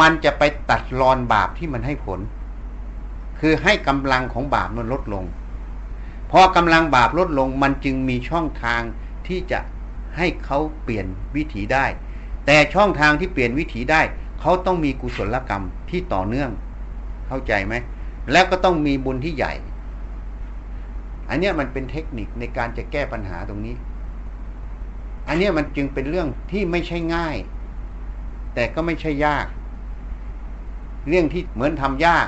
มันจะไปตัดรอนบาปที่มันให้ผล คือให้กำลังของบาปมันลดลง พอกำลังบาปลดลงมันจึงมีช่องทางที่จะให้เขาเปลี่ยนวิถีได้ แต่ช่องทางที่เปลี่ยนวิถีได้ เขาต้องมีกุศลกรรมที่ต่อเนื่อง เข้าใจไหม แล้วก็ต้องมีบุญที่ใหญ่ อันนี้มันเป็นเทคนิคในการจะแก้ปัญหาตรงนี้ อันนี้มันจึงเป็นเรื่องที่ไม่ใช่ง่าย แต่ก็ไม่ใช่ยาก เรื่องที่เหมือนทำยาก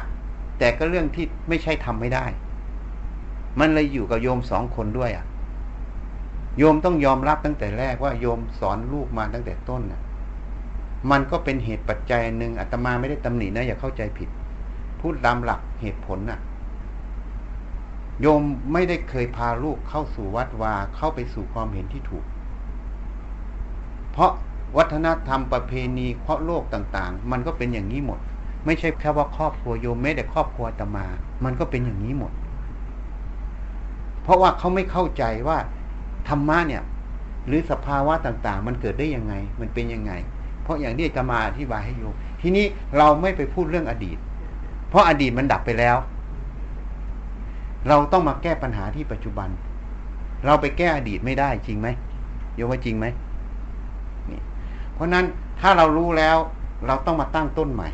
แต่ก็เรื่องที่ไม่ใช่ทำไม่ได้ มันเลยอยู่กับโยมสองคนด้วยอะ โยมต้องยอมรับตั้งแต่แรกว่าโยมสอนลูกมาตั้งแต่ต้นน่ะ มันก็เป็นเหตุปัจจัยหนึ่งอาตมาไม่ได้ตำหนินะอย่าเข้าใจผิด พูดตามหลักเหตุผลน่ะ โยมไม่ได้เคยพาลูกเข้าสู่วัดวาเข้าไปสู่ความเห็นที่ถูก เพราะวัฒนธรรมประเพณีเพราะโลกต่าง ๆ มันก็เป็นอย่างนี้หมด ไม่ใช่แค่ว่าครอบครัวโยมแม้แต่ครอบครัวตมา มันก็เป็นอย่างนี้หมด เพราะว่าเขาไม่เข้าใจว่าธรรมะเนี่ย หรือสภาวะต่าง ๆ มันเกิดได้ยังไง มันเป็นยังไง เพราะอย่างที่ตมาอธิบายให้โยมทีนี้เราไม่ไปพูดเรื่องอดีต เพราะอดีตมันดับไปแล้ว เราต้องมาแก้ปัญหาที่ปัจจุบัน เราไปแก้อดีตไม่ได้จริงไหมโยมว่าจริงไหมนี่เพราะนั้นถ้าเรารู้แล้ว เราต้องมาตั้งต้นใหม่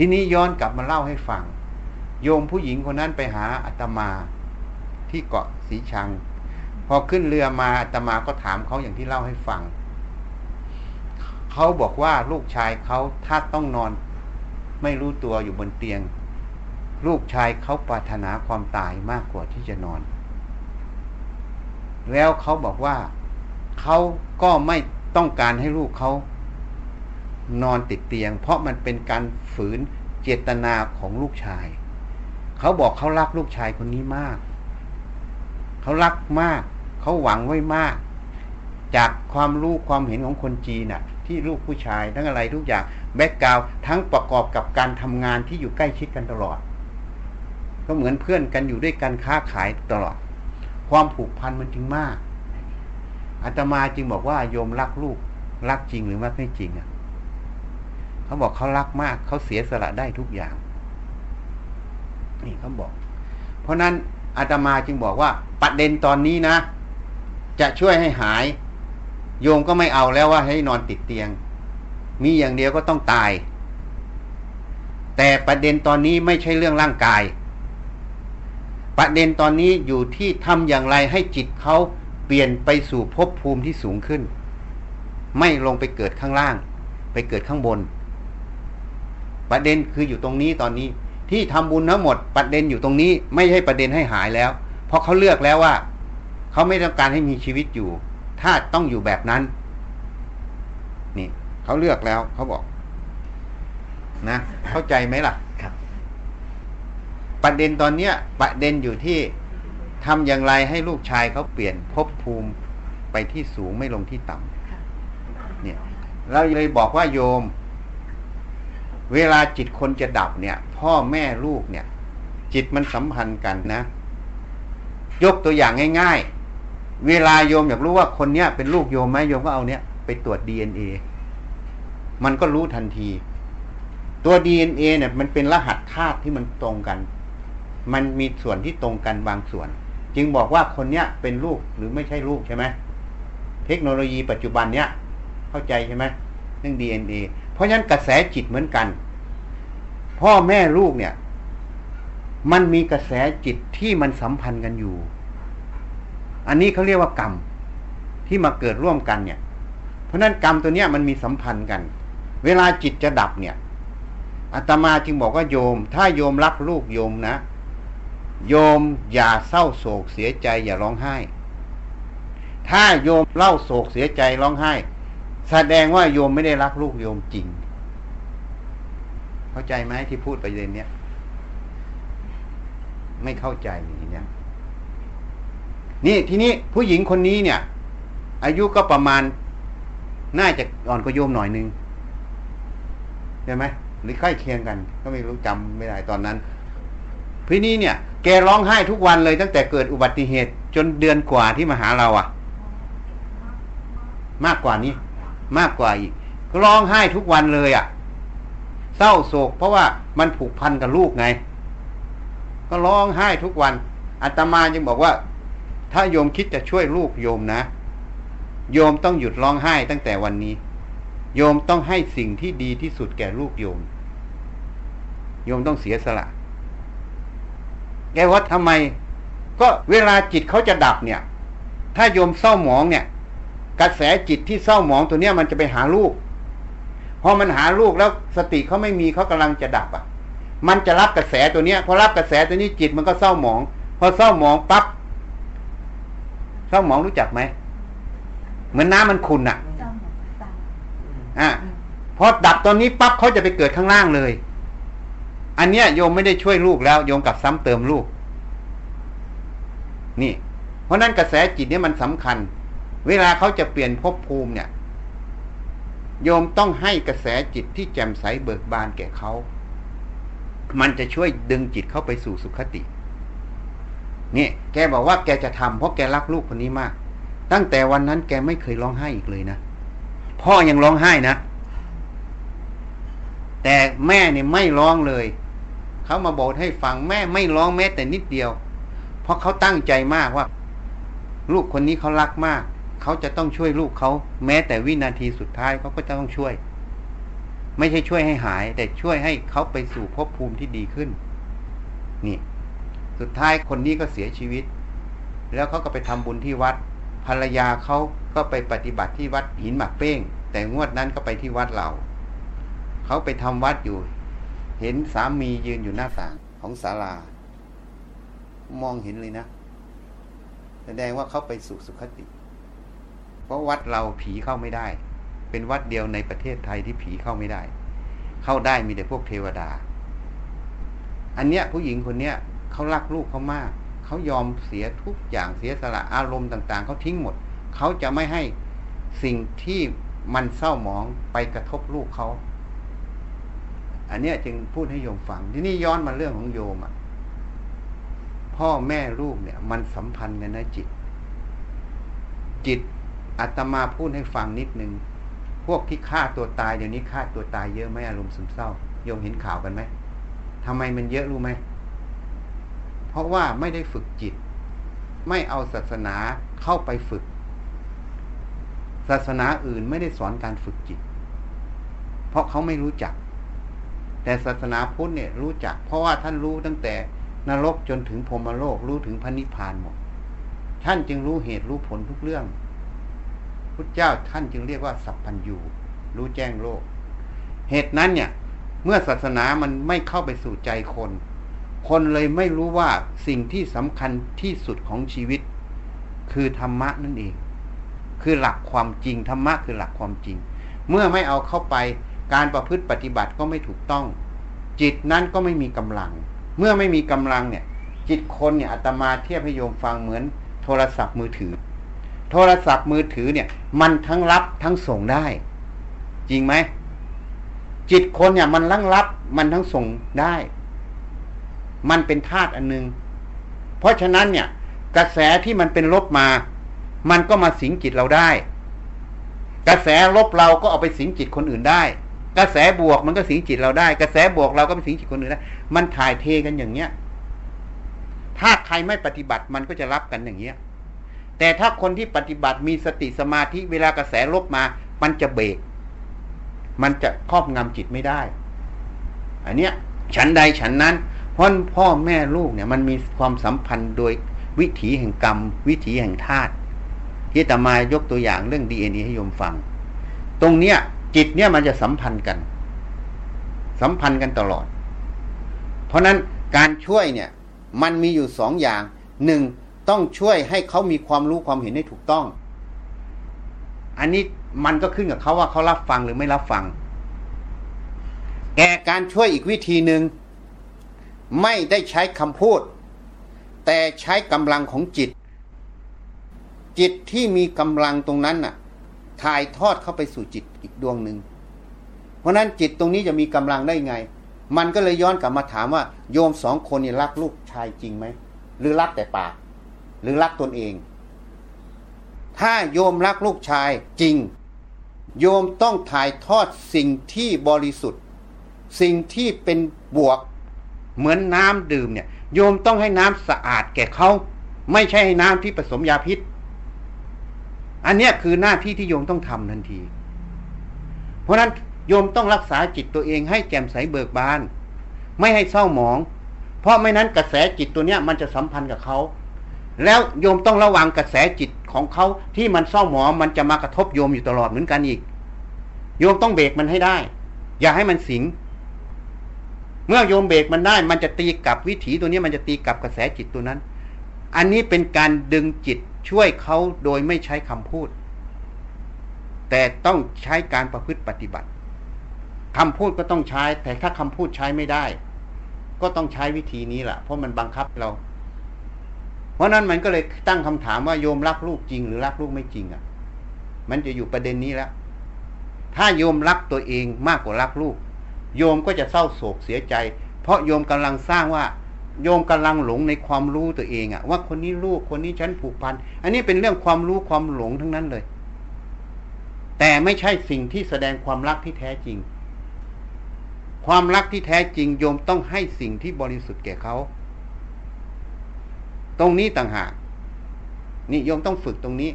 ทีนี้ย้อนกลับมาเล่าให้ฟัง โยมผู้หญิงคนนั้นไปหาอาตมาที่เกาะสีชัง พอขึ้นเรือมาอาตมาก็ถามเขาอย่างที่เล่าให้ฟัง เขาบอกว่าลูกชายเขาถ้าต้องนอน ไม่รู้ตัวอยู่บนเตียง ลูกชายเขาปรารถนาความตายมากกว่าที่จะนอน แล้วเขาบอกว่าเขาก็ไม่ต้องการให้ลูกเขา นอนติดเตียง เพราะมันเป็นการฝืนเจตนาของลูกชาย เขาบอกเขารักลูกชายคนนี้มาก เขารักมาก เขาหวังไว้มาก จากความรู้ความเห็นของคนจีนน่ะ ที่ลูกผู้ชายทั้งอะไรทุกอย่างแบ็กกราวทั้งประกอบกับการทำงานที่อยู่ใกล้ชิดกันตลอด ก็เหมือนเพื่อนกันอยู่ด้วยกันค้าขายตลอด ความผูกพันมันจึงมากอาตมาจึงบอกว่าโยมรักลูกรักจริงหรือรักไม่จริงอะ เขาบอกเขารักมาก เขาเสียสละได้ทุกอย่าง นี่เขาบอก เพราะนั้นอาตมาจึงบอกว่าประเด็นตอนนี้นะ จะช่วยให้หาย โยมก็ไม่เอาแล้วว่าให้นอนติดเตียง มีอย่างเดียวก็ต้องตาย แต่ประเด็นตอนนี้ไม่ใช่เรื่องร่างกาย ประเด็นตอนนี้อยู่ที่ทำอย่างไรให้จิตเขาเปลี่ยนไปสู่ภพภูมิที่สูงขึ้น ไม่ลงไปเกิดข้างล่าง ไปเกิดข้างบน ประเด็นคืออยู่ตรงนี้ตอนนี้ ที่ทำบุญทั้งหมดประเด็นอยู่ตรงนี้ ไม่ใช่ประเด็นให้หายแล้ว เพราะเขาเลือกแล้วว่า เขาไม่ต้องการให้มีชีวิตอยู่ ถ้าต้องอยู่แบบนั้น นี่เขาเลือกแล้วเขาบอก นะ เข้าใจไหมล่ะครับ ประเด็นตอนเนี้ย ประเด็นอยู่ที่ทำอย่างไรให้ลูกชายเขาเปลี่ยนภพภูมิไปที่สูงไม่ลงที่ต่ำค่ะเนี่ย เราเลยบอกว่าโยม เวลาจิตคนจะดับเนี่ย พ่อแม่ลูกเนี่ย จิตมันสัมพันธ์กันนะ ยกตัวอย่างง่าย ๆ เวลาโยมอยากรู้ว่าคนเนี้ยเป็นลูกโยมไหมโยมก็เอาเนี้ยไปตรวจ DNA มันก็รู้ทันที ตัว DNA เนี่ย มันเป็นรหัสธาตุที่มันตรงกัน มันมีส่วนที่ตรงกันบางส่วน จึงบอกว่าคนเนี้ยเป็นลูกหรือไม่ใช่ลูกใช่ไหมเทคโนโลยีปัจจุบันเนี้ยเข้าใจใช่ไหมเรื่อง DNA เพราะฉะนั้นกระแสจิตเหมือนกัน พ่อแม่ลูกเนี่ย มันมีกระแสจิตที่มันสัมพันธ์กันอยู่ อันนี้เขาเรียกว่ากรรมที่มาเกิดร่วมกันเนี่ย เพราะฉะนั้นกรรมตัวเนี้ยมันมีสัมพันธ์กัน เวลาจิตจะดับเนี่ยอาตมาจึงบอกว่าโยม ถ้าโยมรักลูกโยมนะ โยมอย่าเศร้าโศกเสียใจอย่าร้องไห้ ถ้าโยมเล่าโศกเสียใจร้องไห้ แสดงว่าโยมไม่ได้รักลูกโยมจริง เข้าใจไหมที่พูดประเด็นเนี้ยไม่เข้าใจอย่างนี้ยนี่ทีนี้ผู้หญิงคนนี้เนี่ย อายุก็ประมาณ น่าจะอ่อนกว่าโยมหน่อยนึงใช่ไหมหรือใกล้เคียงกัน ก็ไม่รู้จำไม่ได้ตอนนั้นพี่นี้เนี่ย แกร้องไห้ทุกวันเลยตั้งแต่เกิดอุบัติเหตุจนเดือนกว่าที่มาหาเราอะมากกว่านี้ มากกว่าอีกก็ร้องไห้ทุกวันเลยอะเศร้าโศกเพราะว่ามันผูกพันกับลูกไง ก็ร้องไห้ทุกวันอาตมาจึงบอกว่า ถ้าโยมคิดจะช่วยลูกโยมนะ โยมต้องหยุดร้องไห้ตั้งแต่วันนี้ โยมต้องให้สิ่งที่ดีที่สุดแก่ลูกโยม โยมต้องเสียสละ แกว่าทำไม ก็เวลาจิตเขาจะดับเนี่ย ถ้าโยมเศร้าหมองเนี่ย กระแสจิตที่เศร้าหมองตัวเนี้ยมันจะไปหาลูกพอมันหาลูกแล้วสติเขาไม่มีเขากำลังจะดับอะ มันจะรับกระแสตัวเนี้ยพอรับกระแสตัวนี้จิตมันก็เศร้าหมอง พอเศร้าหมองปั๊บเศร้าหมองรู้จักไหมเหมือนน้ำมันขุ่นอะเจ้าหมูสังอะพอดับตอนนี้ปั๊บเขาจะไปเกิดข้างล่างเลย อันเนี้ยโยมไม่ได้ช่วยลูกแล้ว โยมกลับซ้ำเติมลูก นี่ เพราะนั้นกระแสจิตเนี่ยมันสำคัญ เวลาเขาจะเปลี่ยนภพภูมิเนี่ย โยมต้องให้กระแสจิตที่แจ่มใสเบิกบานแก่เขา มันจะช่วยดึงจิตเข้าไปสู่สุขตินี่แกบอกว่าแกจะทำเพราะแกรักลูกคนนี้มาก ตั้งแต่วันนั้นแกไม่เคยร้องไห้อีกเลยนะพ่อยังร้องไห้นะ แต่แม่เนี่ยไม่ร้องเลย เขามาบอกให้ฟังแม่ไม่ร้องแม้แต่นิดเดียว เพราะเขาตั้งใจมากว่า ลูกคนนี้เขารักมาก เขาจะต้องช่วยลูกเขาแม้แต่วินาทีสุดท้ายเขาก็จะต้องช่วย ไม่ใช่ช่วยให้หาย แต่ช่วยให้เขาไปสู่ภพภูมิที่ดีขึ้น นี่ สุดท้ายคนนี้ก็เสียชีวิต แล้วเขาก็ไปทำบุญที่วัด ภรรยาเขาก็ไปปฏิบัติที่วัดหินหมักเป้ง แต่งวดนั้นก็ไปที่วัดเราเขาไปทำวัดอยู่ เห็นสามียืนอยู่หน้าต่างของศาลามองเห็นเลยนะ แสดงว่าเขาไปสู่สุขติ เพราะวัดเราผีเข้าไม่ได้ เป็นวัดเดียวในประเทศไทยที่ผีเข้าไม่ได้ เข้าได้มีแต่พวกเทวดา อันเนี้ยผู้หญิงคนเนี้ยเขารักลูกเขามากเขายอมเสียทุกอย่างเสียสละอารมณ์ต่าง ๆเขาทิ้งหมดเขาจะไม่ให้สิ่งที่มันเศร้าหมองไปกระทบลูกเขาอันเนี้ยจึงพูดให้โยมฟัง ที่นี่ย้อนมาเรื่องของโยมอะ พ่อแม่ลูกเนี่ย มันสัมพันธ์กันนะจิต จิต อาตมาพูดให้ฟังนิดนึง พวกที่ฆ่าตัวตายเดี๋ยวนี้ฆ่าตัวตายเยอะไหมอารมณ์ซึมเศร้า โยมเห็นข่าวกันไหมทำไมมันเยอะรู้ไหม เพราะว่าไม่ได้ฝึกจิต ไม่เอาศาสนาเข้าไปฝึก ศาสนาอื่นไม่ได้สอนการฝึกจิต เพราะเขาไม่รู้จัก แต่ศาสนาพุทธเนี่ยรู้จัก เพราะว่าท่านรู้ตั้งแต่นรกจนถึงพรมโลกรู้ถึงพระนิพพานหมด ท่านจึงรู้เหตุรู้ผลทุกเรื่อง พุทธเจ้าท่านจึงเรียกว่าสัพพัญญูรู้แจ้งโลก เหตุนั้นเนี่ย เมื่อศาสนามันไม่เข้าไปสู่ใจคน คนเลยไม่รู้ว่าสิ่งที่สำคัญที่สุดของชีวิต คือธรรมะนั่นเอง คือหลักความจริงธรรมะคือหลักความจริง เมื่อไม่เอาเข้าไปการประพฤติปฏิบัติก็ไม่ถูกต้อง จิตนั้นก็ไม่มีกำลัง เมื่อไม่มีกำลังเนี่ย จิตคนเนี่ยอาตมาเทียบให้โยมฟังเหมือนโทรศัพท์มือถือ โทรศัพท์มือถือเนี่ย มันทั้งรับทั้งส่งได้ จริงไหมจิตคนเนี่ย มันทั้งรับ มันทั้งส่งได้ มันเป็นธาตุอันหนึงเพราะฉะนั้นเนี่ย กระแสที่มันเป็นลบมา มันก็มาสิงจิตเราได้ กระแสลบเราก็เอาไปสิงจิตคนอื่นได้ กระแสบวกมันก็สิงจิตเราได้ กระแสบวกเราก็ไปสิงจิตคนอื่นได้ มันถ่ายเทกันอย่างเนี้ยถ้าใครไม่ปฏิบัติมันก็จะรับกันอย่างเนี้ย แต่ถ้าคนที่ปฏิบัติมีสติสมาธิเวลากระแสลบมา มันจะเบรกมันจะครอบงำจิตไม่ได้ อันเนี้ย ฉันใดฉันนั้นพราะพ่อแม่ลูกเนี่ยมันมีความสัมพันธ์โดยวิถีแห่งกรรม วิถีแห่งธาตุที่ตมายกตัวอย่างเรื่องดีเอ็นให้โยมฟัง ตรงเนี้ย จิตเนี่ยมันจะสัมพันธ์กัน สัมพันธ์กันตลอด เพราะนั้นการช่วยเนี่ย มันมีอยู่สองอย่างหนึ่ง ต้องช่วยให้เขามีความรู้ความเห็นให้ถูกต้อง อันนี้มันก็ขึ้นกับเขาว่าเขารับฟังหรือไม่รับฟังแก่การช่วยอีกวิธีหนึ่งไม่ได้ใช้คำพูด แต่ใช้กำลังของจิต จิตที่มีกำลังตรงนั้นน่ะ ถ่ายทอดเข้าไปสู่จิตอีกดวงหนึ่งเพราะนั้นจิตตรงนี้จะมีกำลังได้ไง มันก็เลยย้อนกลับมาถามว่า โยมสองคนนี่รักลูกชายจริงไหมหรือรักแต่ปาก หรือรักตนเอง ถ้าโยมรักลูกชายจริง โยมต้องถ่ายทอดสิ่งที่บริสุทธิ์ สิ่งที่เป็นบวกเหมือนน้ำดื่มเนี่ย โยมต้องให้น้ำสะอาดแก่เขาไม่ใช่ให้น้ำที่ผสมยาพิษ อันนี้คือหน้าที่ที่โยมต้องทำทันที เพราะนั้นโยมต้องรักษาจิตตัวเองให้แจ่มใสเบิกบาน ไม่ให้เศร้าหมอง เพราะไม่นั้นกระแสจิตตัวเนี้ยมันจะสัมพันธ์กับเขา แล้วโยมต้องระวังกระแสจิตของเขาที่มันเศร้าหมองมันจะมากระทบโยมอยู่ตลอดเหมือนกันอีก โยมต้องเบรกมันให้ได้ อย่าให้มันสิง เมื่อโยมเบรกมันได้ มันจะตีกลับวิถีตัวนี้มันจะตีกลับกระแสจิตตัวนั้น อันนี้เป็นการดึงจิตช่วยเขาโดยไม่ใช้คำพูด แต่ต้องใช้การประพฤติปฏิบัติคำพูดก็ต้องใช้ แต่ถ้าคำพูดใช้ไม่ได้ ก็ต้องใช้วิธีนี้แหละเพราะมันบังคับเรา เพราะนั้นมันก็เลยตั้งคำถามว่าโยมรักลูกจริง หรือรักลูกไม่จริงอะ มันจะอยู่ประเด็นนี้แล้วถ้าโยมรักตัวเองมากกว่ารักลูก โยมก็จะเศร้าโศกเสียใจ เพราะโยมกำลังสร้างว่า โยมกำลังหลงในความรู้ตัวเองอะว่าคนนี้ลูกคนนี้ฉันผูกพัน อันนี้เป็นเรื่องความรู้ความหลงทั้งนั้นเลย แต่ไม่ใช่สิ่งที่แสดงความรักที่แท้จริง ความรักที่แท้จริง โยมต้องให้สิ่งที่บริสุทธิ์แก่เขา ตรงนี้ต่างหากนี่โยมต้องฝึกตรงนี้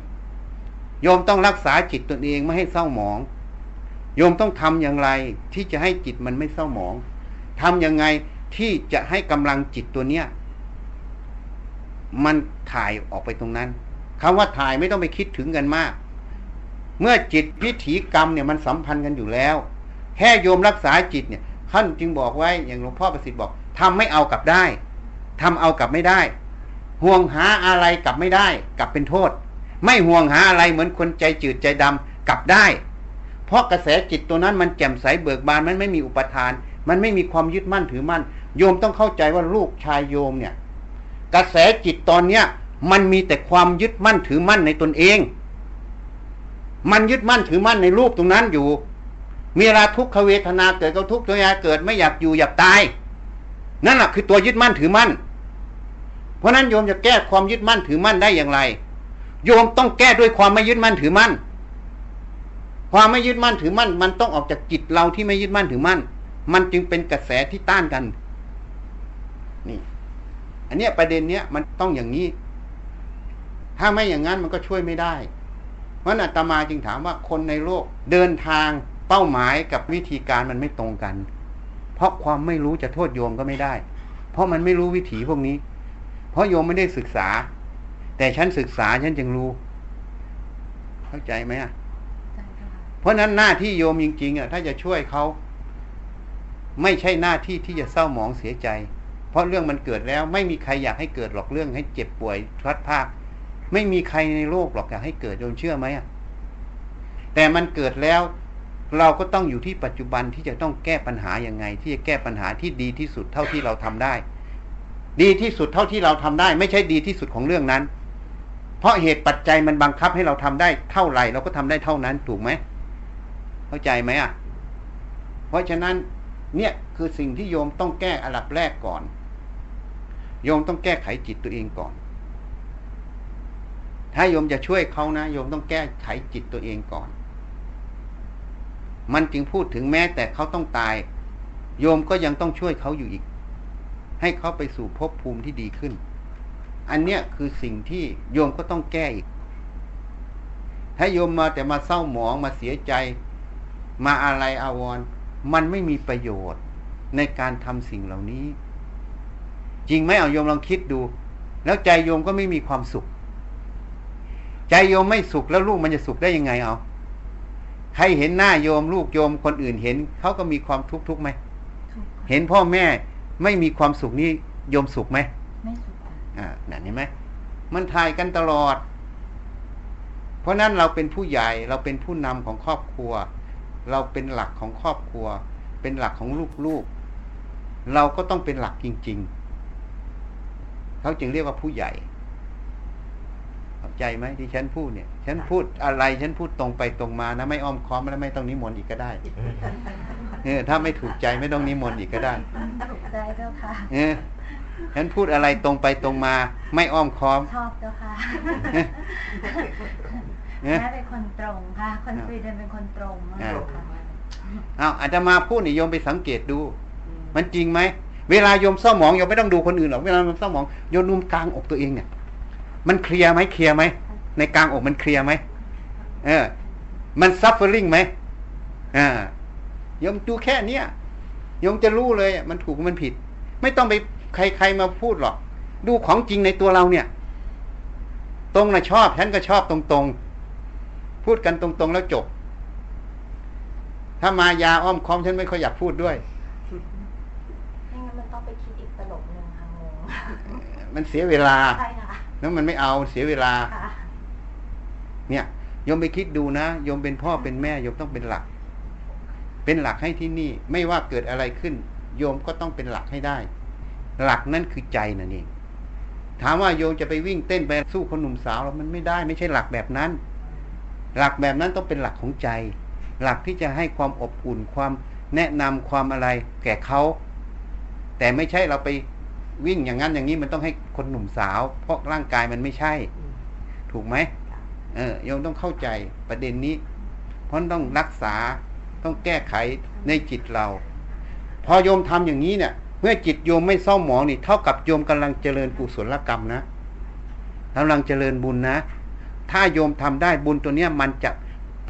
โยมต้องรักษาจิตตนเองไม่ให้เศร้าหมอง โยมต้องทำอย่างไรที่จะให้จิตมันไม่เศร้าหมองทำยังไงที่จะให้กำลังจิตตัวเนี้ย มันถ่ายออกไปตรงนั้นคำว่าถ่ายไม่ต้องไปคิดถึงกันมาก เมื่อจิตพิถีกรรมเนี่ยมันสัมพันธ์กันอยู่แล้ว แค่โยมรักษาจิตเนี่ยท่านจึงบอกไว้อย่างหลวงพ่อประสิทธิ์บอกทำไม่เอากลับได้ทำเอากลับไม่ได้ ห่วงหาอะไรกลับไม่ได้ กลับเป็นโทษ ไม่ห่วงหาอะไรเหมือนคนใจจืดใจดำกลับได้ เพราะกระแสจิตตัวนั้นมันแจ่มใสเบิกบานมันไม่มีอุปทาน มันไม่มีความยึดมั่นถือมั่น โยมต้องเข้าใจว่าลูกชายโยมเนี่ย กระแสจิตตอนเนี้ยมันมีแต่ความยึดมั่นถือมั่นในตนเอง มันยึดมั่นถือมั่นในรูปตรงนั้นอยู่ มีเวลาทุกขเวทนาเกิดก็ทุกข์ตัวอยาเกิดไม่อยากอยู่อยากตาย นั่นแหละคือตัวยึดมั่นถือมั่น เพราะนั้นโยมจะแก้ความยึดมั่นถือมั่นได้อย่างไร โยมต้องแก้ด้วยความไม่ยึดมั่นถือมั่น ความไม่ยึดมั่นถือมั่น มันต้องออกจากจิตเราที่ไม่ยึดมั่นถือมั่น มันจึงเป็นกระแสที่ต้านกัน นี่ อันเนี้ยประเด็นเนี้ยมันต้องอย่างนี้ ถ้าไม่อย่างนั้นมันก็ช่วยไม่ได้เพราะอาตมาจึงถามว่าคนในโลกเดินทางเป้าหมายกับวิธีการมันไม่ตรงกัน เพราะความไม่รู้จะโทษโยมก็ไม่ได้ เพราะมันไม่รู้วิถีพวกนี้ เพราะโยมไม่ได้ศึกษา แต่ฉันศึกษาฉันจึงรู้ เข้าใจไหมอะเพราะนั้นหน้าที่โยมจริงๆอะถ้าจะช่วยเขาไม่ใช่หน้าที่ที่จะเศร้าหมองเสียใจ เพราะเรื่องมันเกิดแล้ว ไม่มีใครอยากให้เกิดหรอกเรื่องให้เจ็บป่วยพลัดพรากไม่มีใครในโลกหรอกอยากให้เกิดโยมเชื่อไหมอะแต่มันเกิดแล้ว เราก็ต้องอยู่ที่ปัจจุบันที่จะต้องแก้ปัญหายังไง ที่จะแก้ปัญหาที่ดีที่สุดเท่าที่เราทำได้ ดีที่สุดเท่าที่เราทำได้ ไม่ใช่ดีที่สุดของเรื่องนั้น เพราะเหตุปัจจัยมันบังคับให้เราทำได้เท่าไหร่เราก็ทำได้เท่านั้นถูกไหมเข้าใจไหมอะ เพราะฉะนั้นเนี่ยคือสิ่งที่โยมต้องแก้อันดับแรกก่อน โยมต้องแก้ไขจิตตัวเองก่อน ถ้าโยมจะช่วยเขานะโยมต้องแก้ไขจิตตัวเองก่อน มันจึงพูดถึงแม้แต่เขาต้องตาย โยมก็ยังต้องช่วยเขาอยู่อีก ให้เขาไปสู่ภพภูมิที่ดีขึ้น อันเนี้ยคือสิ่งที่โยมก็ต้องแก้อีก ถ้าโยมมาแต่มาเศร้าหมองมาเสียใจ มาอะไรอาวรณ์มันไม่มีประโยชน์ในการทำสิ่งเหล่านี้ จริงไหมเอาโยมลองคิดดู แล้วใจโยมก็ไม่มีความสุข ใจโยมไม่สุขแล้วลูกมันจะสุขได้ยังไงเอาใครเห็นหน้าโยมลูกโยมคนอื่นเห็นเขาก็มีความทุกข์ทุกข์ไหมถูกค่ะเห็นพ่อแม่ ไม่มีความสุขนี่โยมสุขไหมไม่สุขค่ะอ่านั่นเห็นไหมมันถ่ายกันตลอด เพราะนั้นเราเป็นผู้ใหญ่เราเป็นผู้นำของครอบครัว เราเป็นหลักของครอบครัว เป็นหลักของลูกๆ เราก็ต้องเป็นหลักจริง ๆ เขาจึงเรียกว่าผู้ใหญ่ เข้าใจไหมที่ฉันพูดเนี่ย ฉันพูดอะไรฉันพูดตรงไปตรงมานะไม่อ้อมค้อมและไม่ต้องนิมนต์อีกก็ได้เออถ้าไม่ถูกใจไม่ต้องนิมนต์อีกก็ได้ถูกใจเจ้าค่ะเออฉันพูดอะไรตรงไปตรงมา ไม่อ้อมค้อมชอบเจ้าค่ะเอ๊ะแม่เป็นคนตรงค่ะ คนสวีเดนเป็นคนตรงมากอ่าค่ะเอาอาจจะมาพูดนี่โยมไปสังเกตดู มันจริงไหมเวลาโยมเศร้าหมองโยมไม่ต้องดูคนอื่นหรอกเวลาโยมเศร้าหมองโยมดูกลางอกตัวเองเนี่ย มันเคลียร์ไหมเคลียร์ไหมในกลางอกมันเคลียร์ไหมเออ มัน suffering ไหมอ่าโยมดูแค่เนี้ยโยมจะรู้เลยอะมันถูกมันผิด ไม่ต้องไปใครๆมาพูดหรอก ดูของจริงในตัวเราเนี่ย ตรงนะชอบฉันก็ชอบตรงๆ พูดกันตรงๆแล้วจบ ถ้ามายาอ้อมค้อมฉันไม่ค่อยอยากพูดด้วยไม่งั้นมันต้องไปคิดอีกตลบหนึ่งค่ะงงมันเสียเวลาใช่ค่ะ แล้วมันไม่เอาเสียเวลาค่ะเนี่ยโยมไปคิดดูนะโยมเป็นพ่อเป็นแม่โยมต้องเป็นหลัก เป็นหลักให้ที่นี่ ไม่ว่าเกิดอะไรขึ้น โยมก็ต้องเป็นหลักให้ได้ หลักนั่นคือใจนั่นเองถามว่าโยมจะไปวิ่งเต้นไปสู้คนหนุ่มสาวแล้วมันไม่ได้ไม่ใช่หลักแบบนั้น หลักแบบนั้นต้องเป็นหลักของใจ หลักที่จะให้ความอบอุ่นความแนะนำความอะไรแก่เขาแต่ไม่ใช่เราไป วิ่งอย่างนั้นอย่างนี้มันต้องให้คนหนุ่มสาว เพราะร่างกายมันไม่ใช่ ถูกไหมเออโยมต้องเข้าใจประเด็นนี้ เพราะต้องรักษาต้องแก้ไขในจิตเรา พอโยมทำอย่างนี้เนี่ย เมื่อจิตโยมไม่เศร้าหมองนี่ เท่ากับโยมกำลังเจริญกุศลกรรมนะกำลังเจริญบุญนะ ถ้าโยมทำได้บุญตัวเนี้ยมันจะ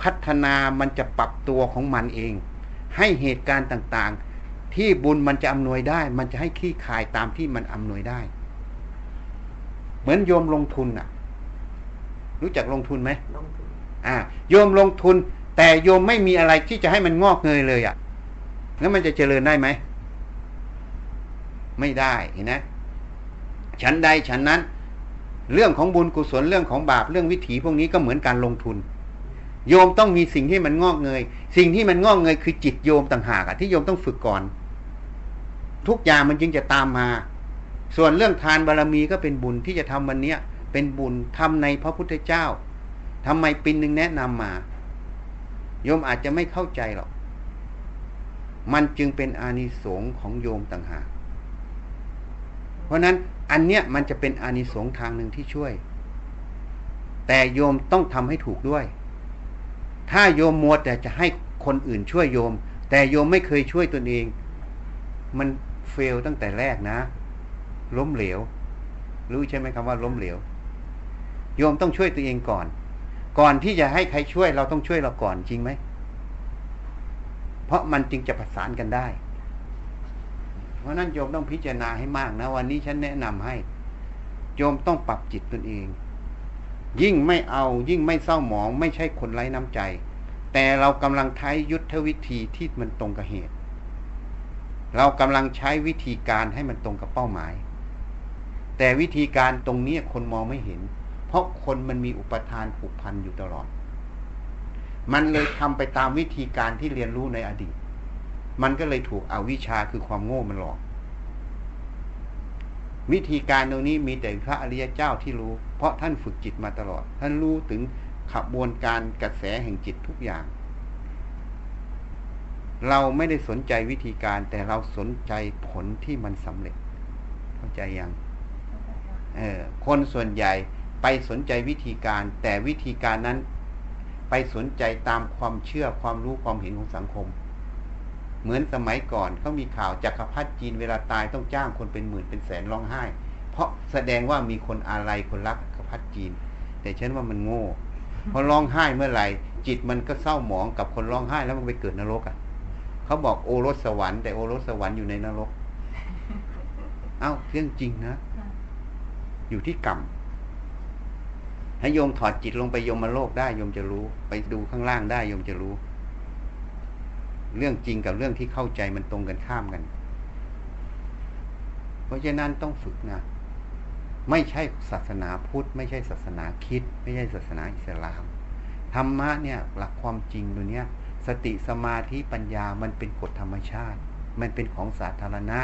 พัฒนามันจะปรับตัวของมันเอง ให้เหตุการณ์ต่างๆ ที่บุญมันจะอำนวยได้ มันจะให้ขี้คายตามที่มันอำนวยได้ เหมือนโยมลงทุนอะ รู้จักลงทุนไหมลงทุนอ่า โยมลงทุน แต่โยมไม่มีอะไรที่จะให้มันงอกเงยเลยอะ่ะ แล้วมันจะเจริญได้ไหม ไม่ได้เห็นนะฉันใดฉันนั้น เรื่องของบุญกุศลเรื่องของบาปเรื่องวิถีพวกนี้ก็เหมือนการลงทุน โยมต้องมีสิ่งที่มันงอกเงย สิ่งที่มันงอกเงยคือจิตโยมต่างหากอะที่โยมต้องฝึกก่อน ทุกอย่างมันจึงจะตามมา ส่วนเรื่องทานบารมีก็เป็นบุญที่จะทำวันเนี้ย เป็นบุญทำในพระพุทธเจ้าทำไมปินหนึ่งแนะนำมาโยมอาจจะไม่เข้าใจหรอก มันจึงเป็นอานิสงส์ของโยมต่างหาก เพราะนั้นอันเนี้ยมันจะเป็นอานิสงส์ทางหนึ่งที่ช่วย แต่โยมต้องทำให้ถูกด้วย ถ้าโยมมัวแต่จะให้คนอื่นช่วยโยม แต่โยมไม่เคยช่วยตนเอง มัน เฟลตั้งแต่แรกนะ ล้มเหลว รู้ใช่ไหมคำว่าล้มเหลว โยมต้องช่วยตัวเองก่อน ก่อนที่จะให้ใครช่วยเราต้องช่วยเราก่อนจริงไหม เพราะมันจึงจะประสานกันได้ เพราะนั้นโยมต้องพิจารณาให้มากนะ วันนี้ฉันแนะนำให้ โยมต้องปรับจิตตนเอง ยิ่งไม่เอายิ่งไม่เศร้าหมอง ไม่ใช่คนไร้น้ำใจ แต่เรากำลังใช้ยุทธวิธีที่มันตรงกับเหตุ เรากำลังใช้วิธีการให้มันตรงกับเป้าหมาย แต่วิธีการตรงนี้คนมองไม่เห็น เพราะคนมันมีอุปทานผูกพันอยู่ตลอด มันเลยทำไปตามวิธีการที่เรียนรู้ในอดีต มันก็เลยถูกอวิชชาคือความโง่มันหลอก วิธีการตรงนี้มีแต่พระอริยเจ้าที่รู้ เพราะท่านฝึกจิตมาตลอด ท่านรู้ถึงขบวนการกระแสแห่งจิตทุกอย่าง เราไม่ได้สนใจวิธีการ แต่เราสนใจผลที่มันสำเร็จ เข้าใจยังเออคนส่วนใหญ่ไปสนใจวิธีการ แต่วิธีการนั้น ไปสนใจตามความเชื่อความรู้ความเห็นของสังคม เหมือนสมัยก่อนเขามีข่าวจักรพรรดิจีนเวลาตายต้องจ้างคนเป็นหมื่นเป็นแสนร้องไห้ เพราะแสดงว่ามีคนอาลัยคนรักจักรพรรดิจีน แต่ฉันว่ามันโง่พอร้องไห้เมื่อไหร่จิตมันก็เศร้าหมองกับคนร้องไห้แล้วมันไปเกิดนรกอะ เขาบอกโอรสสวรรค์แต่โอรสสวรรค์อยู่ในนรก เอ้าเรื่องจริงนะ อยู่ที่กรรมถ้าโยมถอดจิตลงไปโยมมาโลกได้โยมจะรู้ ไปดูข้างล่างได้โยมจะรู้ เรื่องจริงกับเรื่องที่เข้าใจมันตรงกันข้ามกัน เพราะฉะนั้นต้องฝึกนะไม่ใช่ศาสนาพุทธ ไม่ใช่ศาสนาคริด ไม่ใช่ศาสนาอิสลามธรรมะเนี่ย หลักความจริงตัวเนี้ย สติสมาธิปัญญามันเป็นกฎธรรมชาติ มันเป็นของสาธารณะ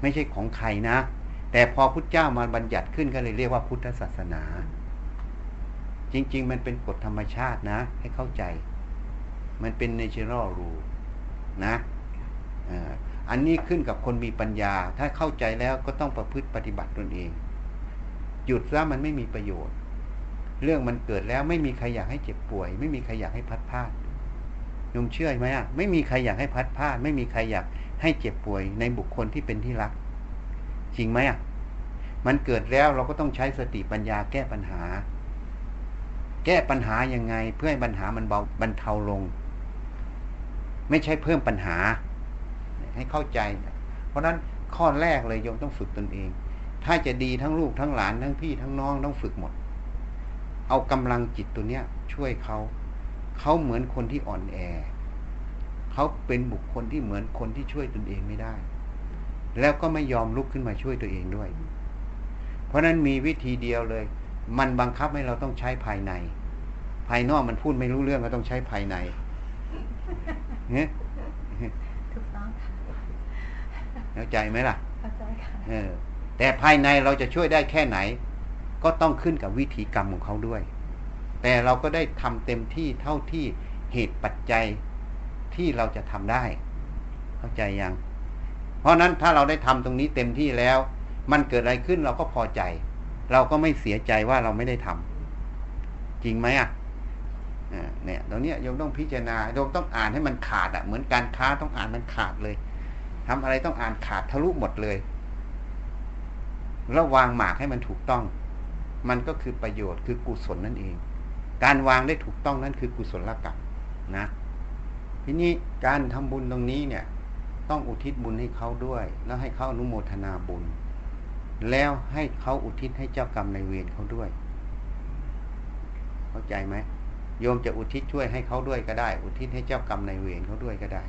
ไม่ใช่ของใครนะ แต่พอพุทธเจ้ามาบัญญัติขึ้นก็เลยเรียกว่าพุทธศาสนา จริง ๆ มันเป็นกฎธรรมชาตินะ ให้เข้าใจ มันเป็น natural rule นะอันนี้ขึ้นกับคนมีปัญญา ถ้าเข้าใจแล้วก็ต้องประพฤติปฏิบัติตนเอง หยุดซะมันไม่มีประโยชน์ เรื่องมันเกิดแล้วไม่มีใครอยากให้เจ็บป่วย ไม่มีใครอยากให้พัดพลาด ยมเชื่อไหมอะไม่มีใครอยากให้พัดพลาด ไม่มีใครอยากให้เจ็บป่วยในบุคคลที่เป็นที่รัก จริงไหมอะมันเกิดแล้วเราก็ต้องใช้สติปัญญาแก้ปัญหา แก้ปัญหายังไง เพื่อให้ปัญหามันเบาบรรเทาลง ไม่ใช่เพิ่มปัญหา ให้เข้าใจ เพราะนั้นข้อแรกเลยโยมต้องฝึกตนเอง ถ้าจะดีทั้งลูกทั้งหลานทั้งพี่ทั้งน้องต้องฝึกหมด เอากำลังจิตตัวเนี้ย ช่วยเขา เขาเหมือนคนที่อ่อนแอ เขาเป็นบุคคลที่เหมือนคนที่ช่วยตนเองไม่ได้ แล้วก็ไม่ยอมลุกขึ้นมาช่วยตัวเองด้วย เพราะนั้นมีวิธีเดียวเลย มันบังคับให้เราต้องใช้ภายใน ภายนอกมันพูดไม่รู้เรื่องก็ต้องใช้ภายในเนี่ยถูกต้องค่ะเข้าใจไหมล่ะเข้าใจค่ะเออแต่ภายในเราจะช่วยได้แค่ไหน ก็ต้องขึ้นกับวิธีกรรมของเขาด้วย แต่เราก็ได้ทำเต็มที่เท่าที่เหตุปัจจัยที่เราจะทำได้ เข้าใจยัง เพราะนั้นถ้าเราได้ทำตรงนี้เต็มที่แล้ว มันเกิดอะไรขึ้นเราก็พอใจ เราก็ไม่เสียใจว่าเราไม่ได้ทำจริงไหมอะเนี่ยตรงนี้ยโยมต้องพิจารณาโยมต้องอ่านให้มันขาดอะ เหมือนการค้าต้องอ่านมันขาดเลยทำอะไรต้องอ่านขาดทะลุหมดเลย แล้ววางหมากให้มันถูกต้อง มันก็คือประโยชน์คือกุศลนั่นเอง การวางได้ถูกต้องนั่นคือกุศลกรรมนะทีนี้การทำบุญตรงนี้เนี่ย ต้องอุทิศบุญให้เขาด้วย แล้วให้เขาอนุโมทนาบุญ แล้วให้เขาอุทิศให้เจ้ากรรมในเวรเขาด้วย เข้าใจไหมโยมจะอุทิศช่วยให้เขาด้วยก็ได้ อุทิศให้เจ้ากรรมในเวรเขาด้วยก็ได้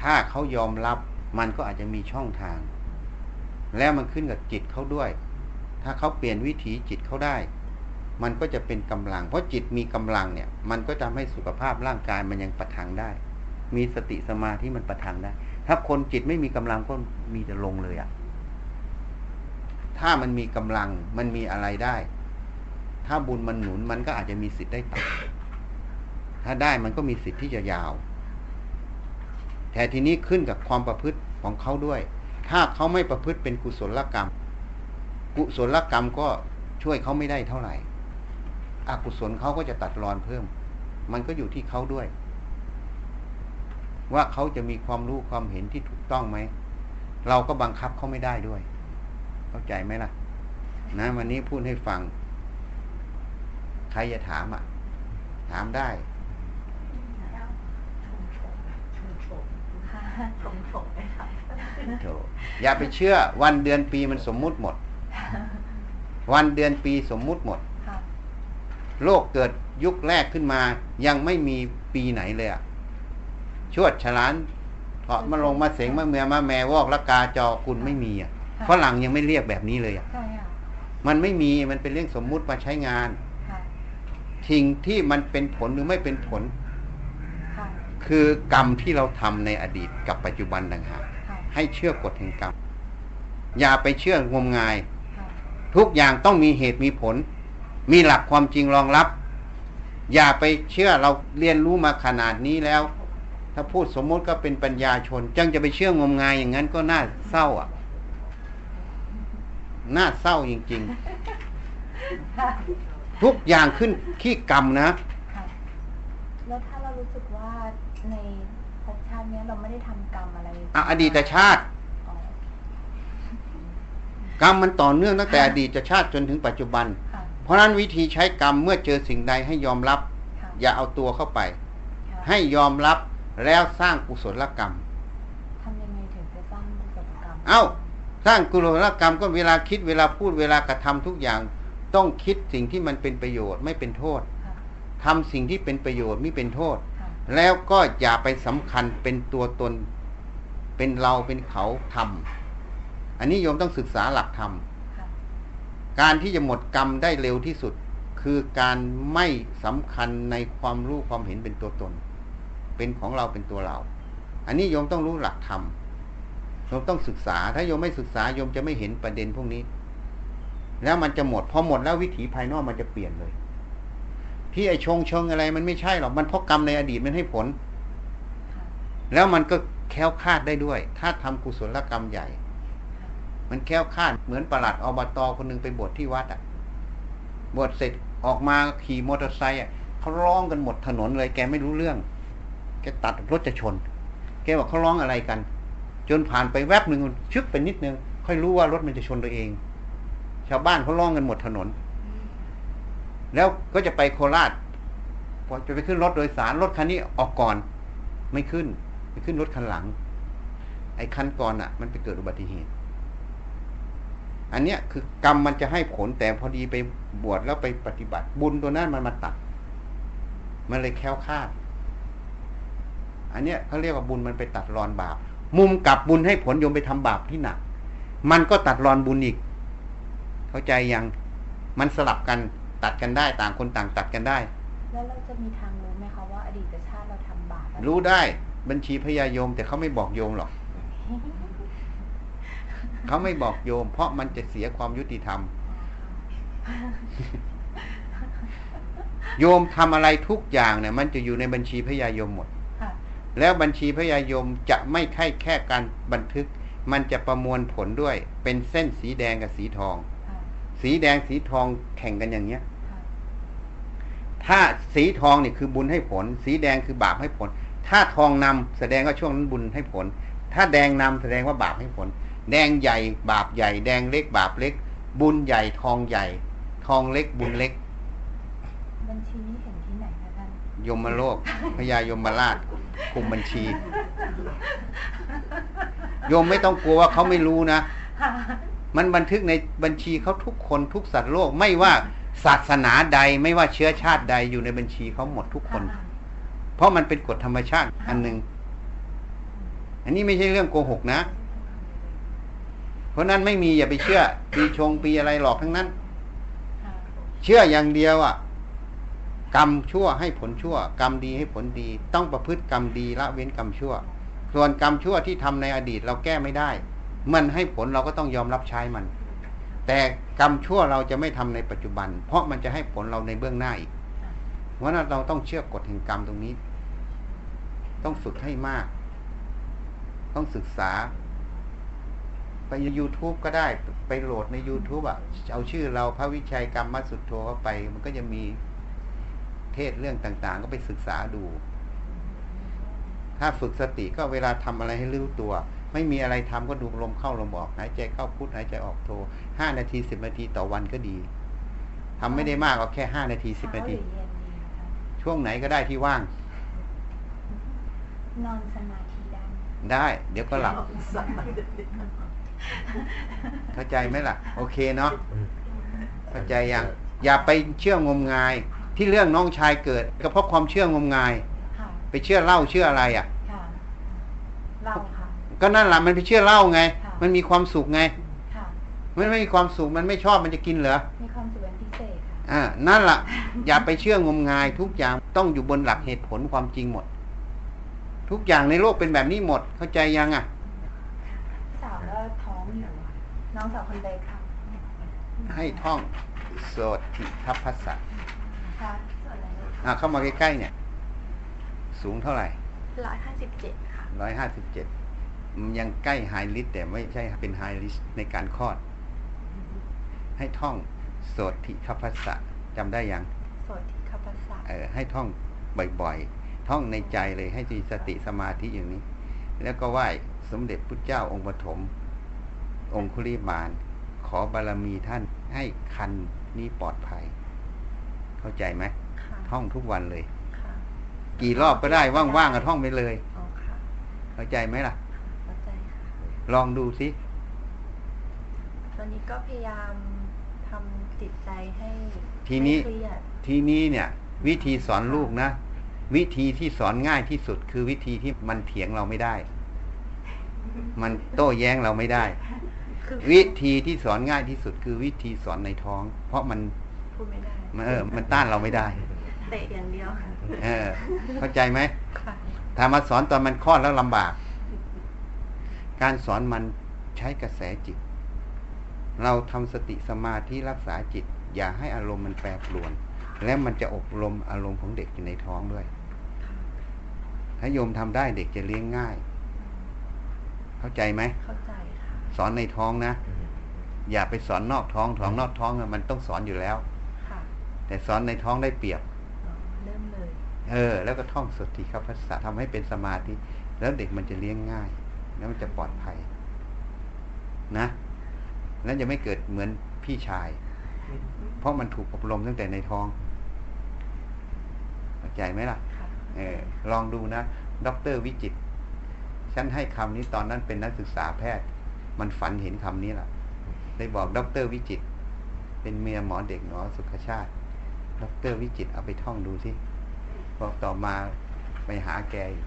ถ้าเขายอมรับมันก็อาจจะมีช่องทาง แล้วมันขึ้นกับจิตเขาด้วย ถ้าเขาเปลี่ยนวิถีจิตเขาได้ มันก็จะเป็นกำลัง เพราะจิตมีกำลังเนี่ย มันก็ทำให้สุขภาพร่างกายมันยังประทังได้ มีสติสมาธิมันประทังได้ ถ้าคนจิตไม่มีกำลังก็มีแต่ลงเลยอะ่ะ ถ้ามันมีกำลังมันมีอะไรได้ ถ้าบุญมันหนุนมันก็อาจจะมีสิทธิ์ได้ต่ำถ้าได้มันก็มีสิทธิ์ที่จะยาว แต่ทีนี้ขึ้นกับความประพฤติของเขาด้วย ถ้าเขาไม่ประพฤติเป็นกุศลกรรม กุศลกรรมก็ช่วยเขาไม่ได้เท่าไหร่ อกุศลเขาก็จะตัดรอนเพิ่ม มันก็อยู่ที่เขาด้วย ว่าเขาจะมีความรู้ความเห็นที่ถูกต้องไหม เราก็บังคับเขาไม่ได้ด้วย เข้าใจไหมล่ะ นะ วันนี้พูดให้ฟัง ใครจะถามอะ ถามได้โถอย่าไปเชื่อ วันเดือนปีมันสมมุติหมด วันเดือนปีสมมุติหมด โลกเกิดยุคแรกขึ้นมา ยังไม่มีปีไหนเลยอะชวดฉลานเถาะมาลงมาเสงมาเมียมาแมวอกละกาจอกุลไม่มีอะค่ะฝรั่งยังไม่เรียกแบบนี้เลยอะใช่ค่ะมันไม่มีมันเป็นเรื่องสมมุติมาใช้งานค่ะสิ่งที่มันเป็นผลหรือไม่เป็นผลค่ะคือกรรมที่เราทำในอดีตกับปัจจุบันต่างหากค่ะให้เชื่อกฎแห่งกรรม อย่าไปเชื่องมงายค่ะทุกอย่างต้องมีเหตุมีผล มีหลักความจริงรองรับ อย่าไปเชื่อเราเรียนรู้มาขนาดนี้แล้ว ถ้าพูดสมมติก็เป็นปัญญาชน จังจะไปเชื่องมงายอย่างนั้นก็น่าเศร้าอะ น่าเศร้าจริงค่ะๆทุกอย่างขึ้นขี้กรรมนะค่ะแล้วถ้าเรารู้สึกว่าในภพชาติเนี้ยเราไม่ได้ทำกรรมอะไรอะอดีตชาติอ๋อกรรมมันต่อเนื่องตั้งแต่อดีตชาติจนถึงปัจจุบันค่ะ เพราะฉะนั้นวิธีใช้กรรมเมื่อเจอสิ่งใดให้ยอมรับค่ะอย่าเอาตัวเข้าไปค่ะให้ยอมรับแล้วสร้างกุศลกรรมทำยังไงถึงจะสร้างกุศลกรรม เอ้า สร้างกุศลกรรมก็เวลาคิดเวลาพูดเวลากระทำทุกอย่าง ต้องคิดสิ่งที่มันเป็นประโยชน์ไม่เป็นโทษค่ะทำสิ่งที่เป็นประโยชน์ไม่เป็นโทษค่ะแล้วก็อย่าไปสำคัญเป็นตัวตน เป็นเราเป็นเขาทำอันนี้โยมต้องศึกษาหลักธรรมค่ะ การที่จะหมดกรรมได้เร็วที่สุด คือการไม่สำคัญในความรู้ความเห็นเป็นตัวตน เป็นของเราเป็นตัวเรา อันนี้โยมต้องรู้หลักธรรมโยมต้องศึกษา ถ้าโยมไม่ศึกษาโยมจะไม่เห็นประเด็นพวกนี้ แล้วมันจะหมดพอหมดแล้ววิถีภายนอกมันจะเปลี่ยนเลย ที่ไอชงชงอะไร มันไม่ใช่หรอกมันเพราะกรรมในอดีตมันให้ผล แล้วมันก็แค้วคาดได้ด้วย ถ้าทำกุศลกรรมใหญ่ มันแค้วคาดเหมือนประหลัดอบตอคนหนึงไปบวชที่วัดอะบวชเสร็จออกมาขี่มอเตอร์ไซค์อะเขาร้องกันหมดถนนเลย แกไม่รู้เรื่อง แกตัดรถจะชน แกบอกเขาร้องอะไรกัน จนผ่านไปแวบหนึ่งชึกไปนิดนึง ค่อยรู้ว่ารถมันจะชนตัวเอง ชาวบ้านเขาร้องกันหมดถนน แล้วก็จะไปโคราชพอจะไปขึ้นรถโดยสารรถคันนี้ออกก่อน ไม่ขึ้น ไปขึ้นรถคันหลัง ไอ้คันก่อนอะ มันไปเกิดอุบัติเหตุ อันเนี้ยคือกรรมมันจะให้ผลแต่พอดีไปบวชแล้วไปปฏิบัติ บุญตัวนั้นมันมาตัด มันเลยแคล้วคลาด อันเนี้ยเขาเรียกว่าบุญมันไปตัดรอนบาป มุมกลับบุญให้ผลโยมไปทำบาปที่หนัก มันก็ตัดรอนบุญอีก เข้าใจยัง มันสลับกันตัดกันได้ต่างคนต่างตัดกันได้ แล้วเราจะมีทางรู้ไหมคะว่าอดีตชาติเราทำบาปอะไรู้ได้บัญชีพยาโยมแต่เขาไม่บอกโยมหรอก เขาไม่บอกโยม เพราะมันจะเสียความยุติธรรม โยมทำอะไรทุกอย่างเนี่ย มันจะอยู่ในบัญชีพยายมหมดค่ะแล้วบัญชีพยายมจะไม่ใช่แค่การบันทึก มันจะประมวลผลด้วย เป็นเส้นสีแดงกับสีทองค่ะสีแดงสีทองแข่งกันอย่างเนี้ยค่ะถ้าสีทองเนี่ยคือบุญให้ผล สีแดงคือบาปให้ผล ถ้าทองนำแสดงว่าช่วงนั้นบุญให้ผล ถ้าแดงนำแสดงว่าบาปให้ผล แดงใหญ่บาปใหญ่ แดงเล็กบาปเล็ก บุญใหญ่ทองใหญ่ ทองเล็กบุญเล็ก บัญชีนี้เห็นที่ไหนคะท่านยมโลกพญายมราชคุมบัญชี โยมไม่ต้องกลัวว่าเขาไม่รู้นะค่ะมันบันทึกในบัญชีเขาทุกคนทุกสัตว์โลกไม่ว่าศาสนาใดไม่ว่าเชื้อชาติใดอยู่ในบัญชีเขาหมดทุกคนค่ะเพราะมันเป็นกฎธรรมชาติอันหนึ่งอันนี้ไม่ใช่เรื่องโกหกนะเพ ราะนั้นไม่มีอย่าไปเชื่อ ปีชงปีอะไรหลอกทั้งนั้นค่ะเชื่ออย่างเดียวอะ กรรมชั่วให้ผลชั่ว กรรมดีให้ผลดี ต้องประพฤติกรรมดีละเว้นกรรมชั่ว ส่วนกรรมชั่วที่ทำในอดีตเราแก้ไม่ได้ มันให้ผลเราก็ต้องยอมรับใช้มัน แต่กรรมชั่วเราจะไม่ทำในปัจจุบัน เพราะมันจะให้ผลเราในเบื้องหน้าอีกค่ะเพราะฉะนั้นเราต้องเชื่อกฎแห่งกรรมตรงนี้ ต้องฝึกให้มาก ต้องศึกษา ไป YouTube ก็ได้ไปโหลดใน YouTube อะ เอาชื่อเราพระวิชัยกรรมมัสุดโทเข้าไป มันก็จะมีเทศเรื่องต่าง ๆ ก็ไปศึกษาดู ถ้าฝึกสติก็เวลาทำอะไรให้รู้ตัว ไม่มีอะไรทำก็ดูลมเข้าลมออกหายใจเข้าพุทหายใจออกโทห้านาทีสิบนาทีต่อวันก็ดีทำไม่ได้มากเอาแค่ห้านาทีสิบนาทีเช้หรือเย็นดีคะช่วงไหนก็ได้ที่ว่าง นอนสมาธิได้ไหมได้ เดี๋ยวก็หลับ เข้าใจไหมล่ะ โอเคเนาะเข้าใจยังอย่าไปเชื่องมงาย ที่เรื่องน้องชายเกิด ก็เพราะความเชื่องมงายค่ะไปเชื่อเหล่าเชื่ออะไรอะค่ะเราค่ะก็นั่นแหละมันไปเชื่อเหล่าไงค่ะมันมีความสุขไงค่ะมันไม่มีความสุขมันไม่ชอบมันจะกินเหรอมีความสุขเป็นพิเศษค่ะอ่านั่นละ่ะ อย่าไปเชื่องมงาย ทุกอย่างต้องอยู่บนหลักเหตุผลความจริงหมด ทุกอย่างในโลกเป็นแบบนี้หมดเข้าใจยังอะ สาวก็ท้องอยู่ น้องสาวคนเล็กค่ะให้ท่องโสติทัพพสสะค่ะส่วนอะไรอ่าเข้ามาใกล้ๆเนี่ย สูงเท่าไหร่ร้อยห้าสิบเจ็ดค่ะร้อยห้าสิบเจ็ดยังใกล้ high risk แต่ไม่ใช่เป็น high risk ในการคลอด ให้ท่องโสตถิคัพภัสสะจำได้ยังโสตถิคัพภัสสะเออให้ท่องบ่อยๆ ท่องในใจเลยให้มีสติสมาธิอย่างนี้ แล้วก็ไหว้สมเด็จพุทธเจ้าองค์ปฐม องคุลิมาน ขอบารมีท่านให้คันนี้ปลอดภัย เข้าใจไหมค่ะท่องทุกวันเลยค่ะกี่รอบก็ได้ว่างๆก็ท่องไปเลยอ๋อค่ะเข้าใจไหมล่ะเข้าใจค่ะ ลองดูสิตอนนี้ก็พยายามทำจิตใจให้ทีนี้ไม่เครียดทีนี้เนี่ย วิธีสอนลูกนะวิธีที่สอนง่ายที่สุดคือวิธีที่มันเถียงเราไม่ได้ มันโต้แย้งเราไม่ได้คือ วิธีที่สอนง่ายที่สุดคือวิธีสอนในท้อง เพราะมันพูดไม่ได้มันเออ มันต้านเราไม่ได้เตะอย่างเดียวค่ะเออ เข้าใจไหมค่ะถ้ามาสอนตอนมันคลอดแล้วลำบาก การสอนมันใช้กระแสจิต เราทำสติสมาธิรักษาจิต อย่าให้อารมณ์มันแปรปรวน และมันจะอบรมอารมณ์ของเด็กอยู่ในท้องด้วย ถ้าโยมทำได้เด็กจะเลี้ยงง่าย เข้าใจไหมเข้าใจค่ะ สอนในท้องนะ อย่าไปสอนนอกท้องท้องนอกท้องน่ะมันต้องสอนอยู่แล้วค่ะแต่สอนในท้องได้เปรียบอ๋อเริ่มเลย เออ แล้วก็ท่องสติครับภาษาทำให้เป็นสมาธิ แล้วเด็กมันจะเลี้ยงง่าย แล้วมันจะปลอดภัย นะ แล้วจะไม่เกิดเหมือนพี่ชาย เพราะมันถูกอบรมตั้งแต่ในท้องเข้าใจไหมล่ะค่ะเออ ลองดูนะด็อกเตอร์วิจิตรฉันให้คำนี้ตอนนั้นเป็นนักศึกษาแพทย์ มันฝันเห็นคำนี้แหละเลยบอกด็อกเตอร์วิจิตรเป็นเมียหมอเด็กหมอสุขชาติด็อกเตอร์วิจิตรเอาไปท่องดูสิบอกต่อมาไปหาแกอีก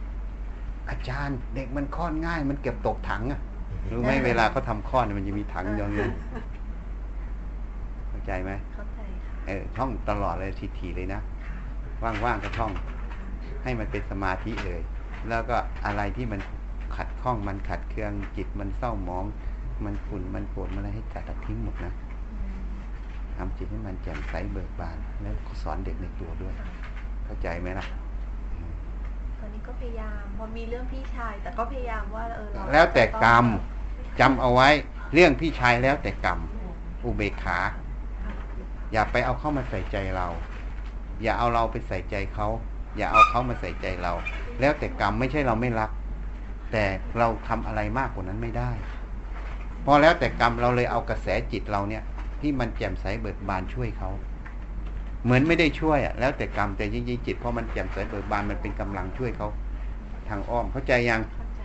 อาจารย์เด็กมันคลอดง่าย มันเกือบตกถังอะรู้ไหมเวลาเขาทำคลอดเนี่ยมันจะมีถังอย่างนี้เข้าใจไหมเข้าใจค่ะเออท่องตลอดเลยทีๆเลยนะค่ะว่างๆก็ท่อง ให้มันเป็นสมาธิเลยแล้วก็อะไรที่มัน ขัดข้องมันขัดเคืองจิตมันเศร้าหมอง มันขุ่นมันปวดมันอะไรให้ตัดทิ้งหมดนะอืมทำจิตให้มันแจ่มใสเบิกบาน แล้วก็สอนเด็กในตัวด้วยค่ะเข้าใจไหมล่ะตอนนี้ก็พยายามพอมีเรื่องพี่ชาย แต่ก็พยายามว่าเออเราแล้วแต่กรรมจะต้องจำเอาไว้เรื่องพี่ชายแล้วแต่กรรมอุเบกขา อย่าไปเอาเข้ามาใส่ใจเรา อย่าเอาเราไปใส่ใจเขาอย่าเอาเขามาใส่ใจเรา แล้วแต่กรรมไม่ใช่เราไม่รัก แต่เราทำอะไรมากกว่านั้นไม่ได้พอแล้วแต่กรรมเราเลยเอากระแสจิตเราเนี่ย ที่มันแจ่มใสเบิกบานช่วยเขาเหมือนไม่ได้ช่วยอะแล้วแต่กรรมแต่จริงๆจิตพอมันแจ่มใสเบิกบานมันเป็นกำลังช่วยเขาทางอ้อมเข้าใจยังเข้าใจ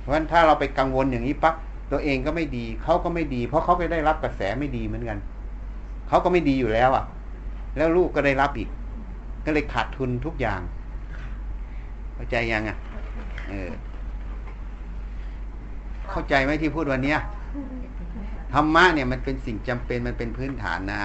เพราะฉะนั้นถ้าเราไปกังวลอย่างนี้ปั๊บตัวเองก็ไม่ดีเขาก็ไม่ดี เพราะเขาก็ได้รับกระแสไม่ดีเหมือนกันเขาก็ไม่ดีอยู่แล้วอะ แล้วลูกก็ได้รับอีก ก็เลยขาดทุนทุกอย่าง เข้าใจยังอะ เออ เข้าใจไหมที่พูดวันเนี้ยธรรมะเนี่ยมันเป็นสิ่งจำเป็นมันเป็นพื้นฐานนะ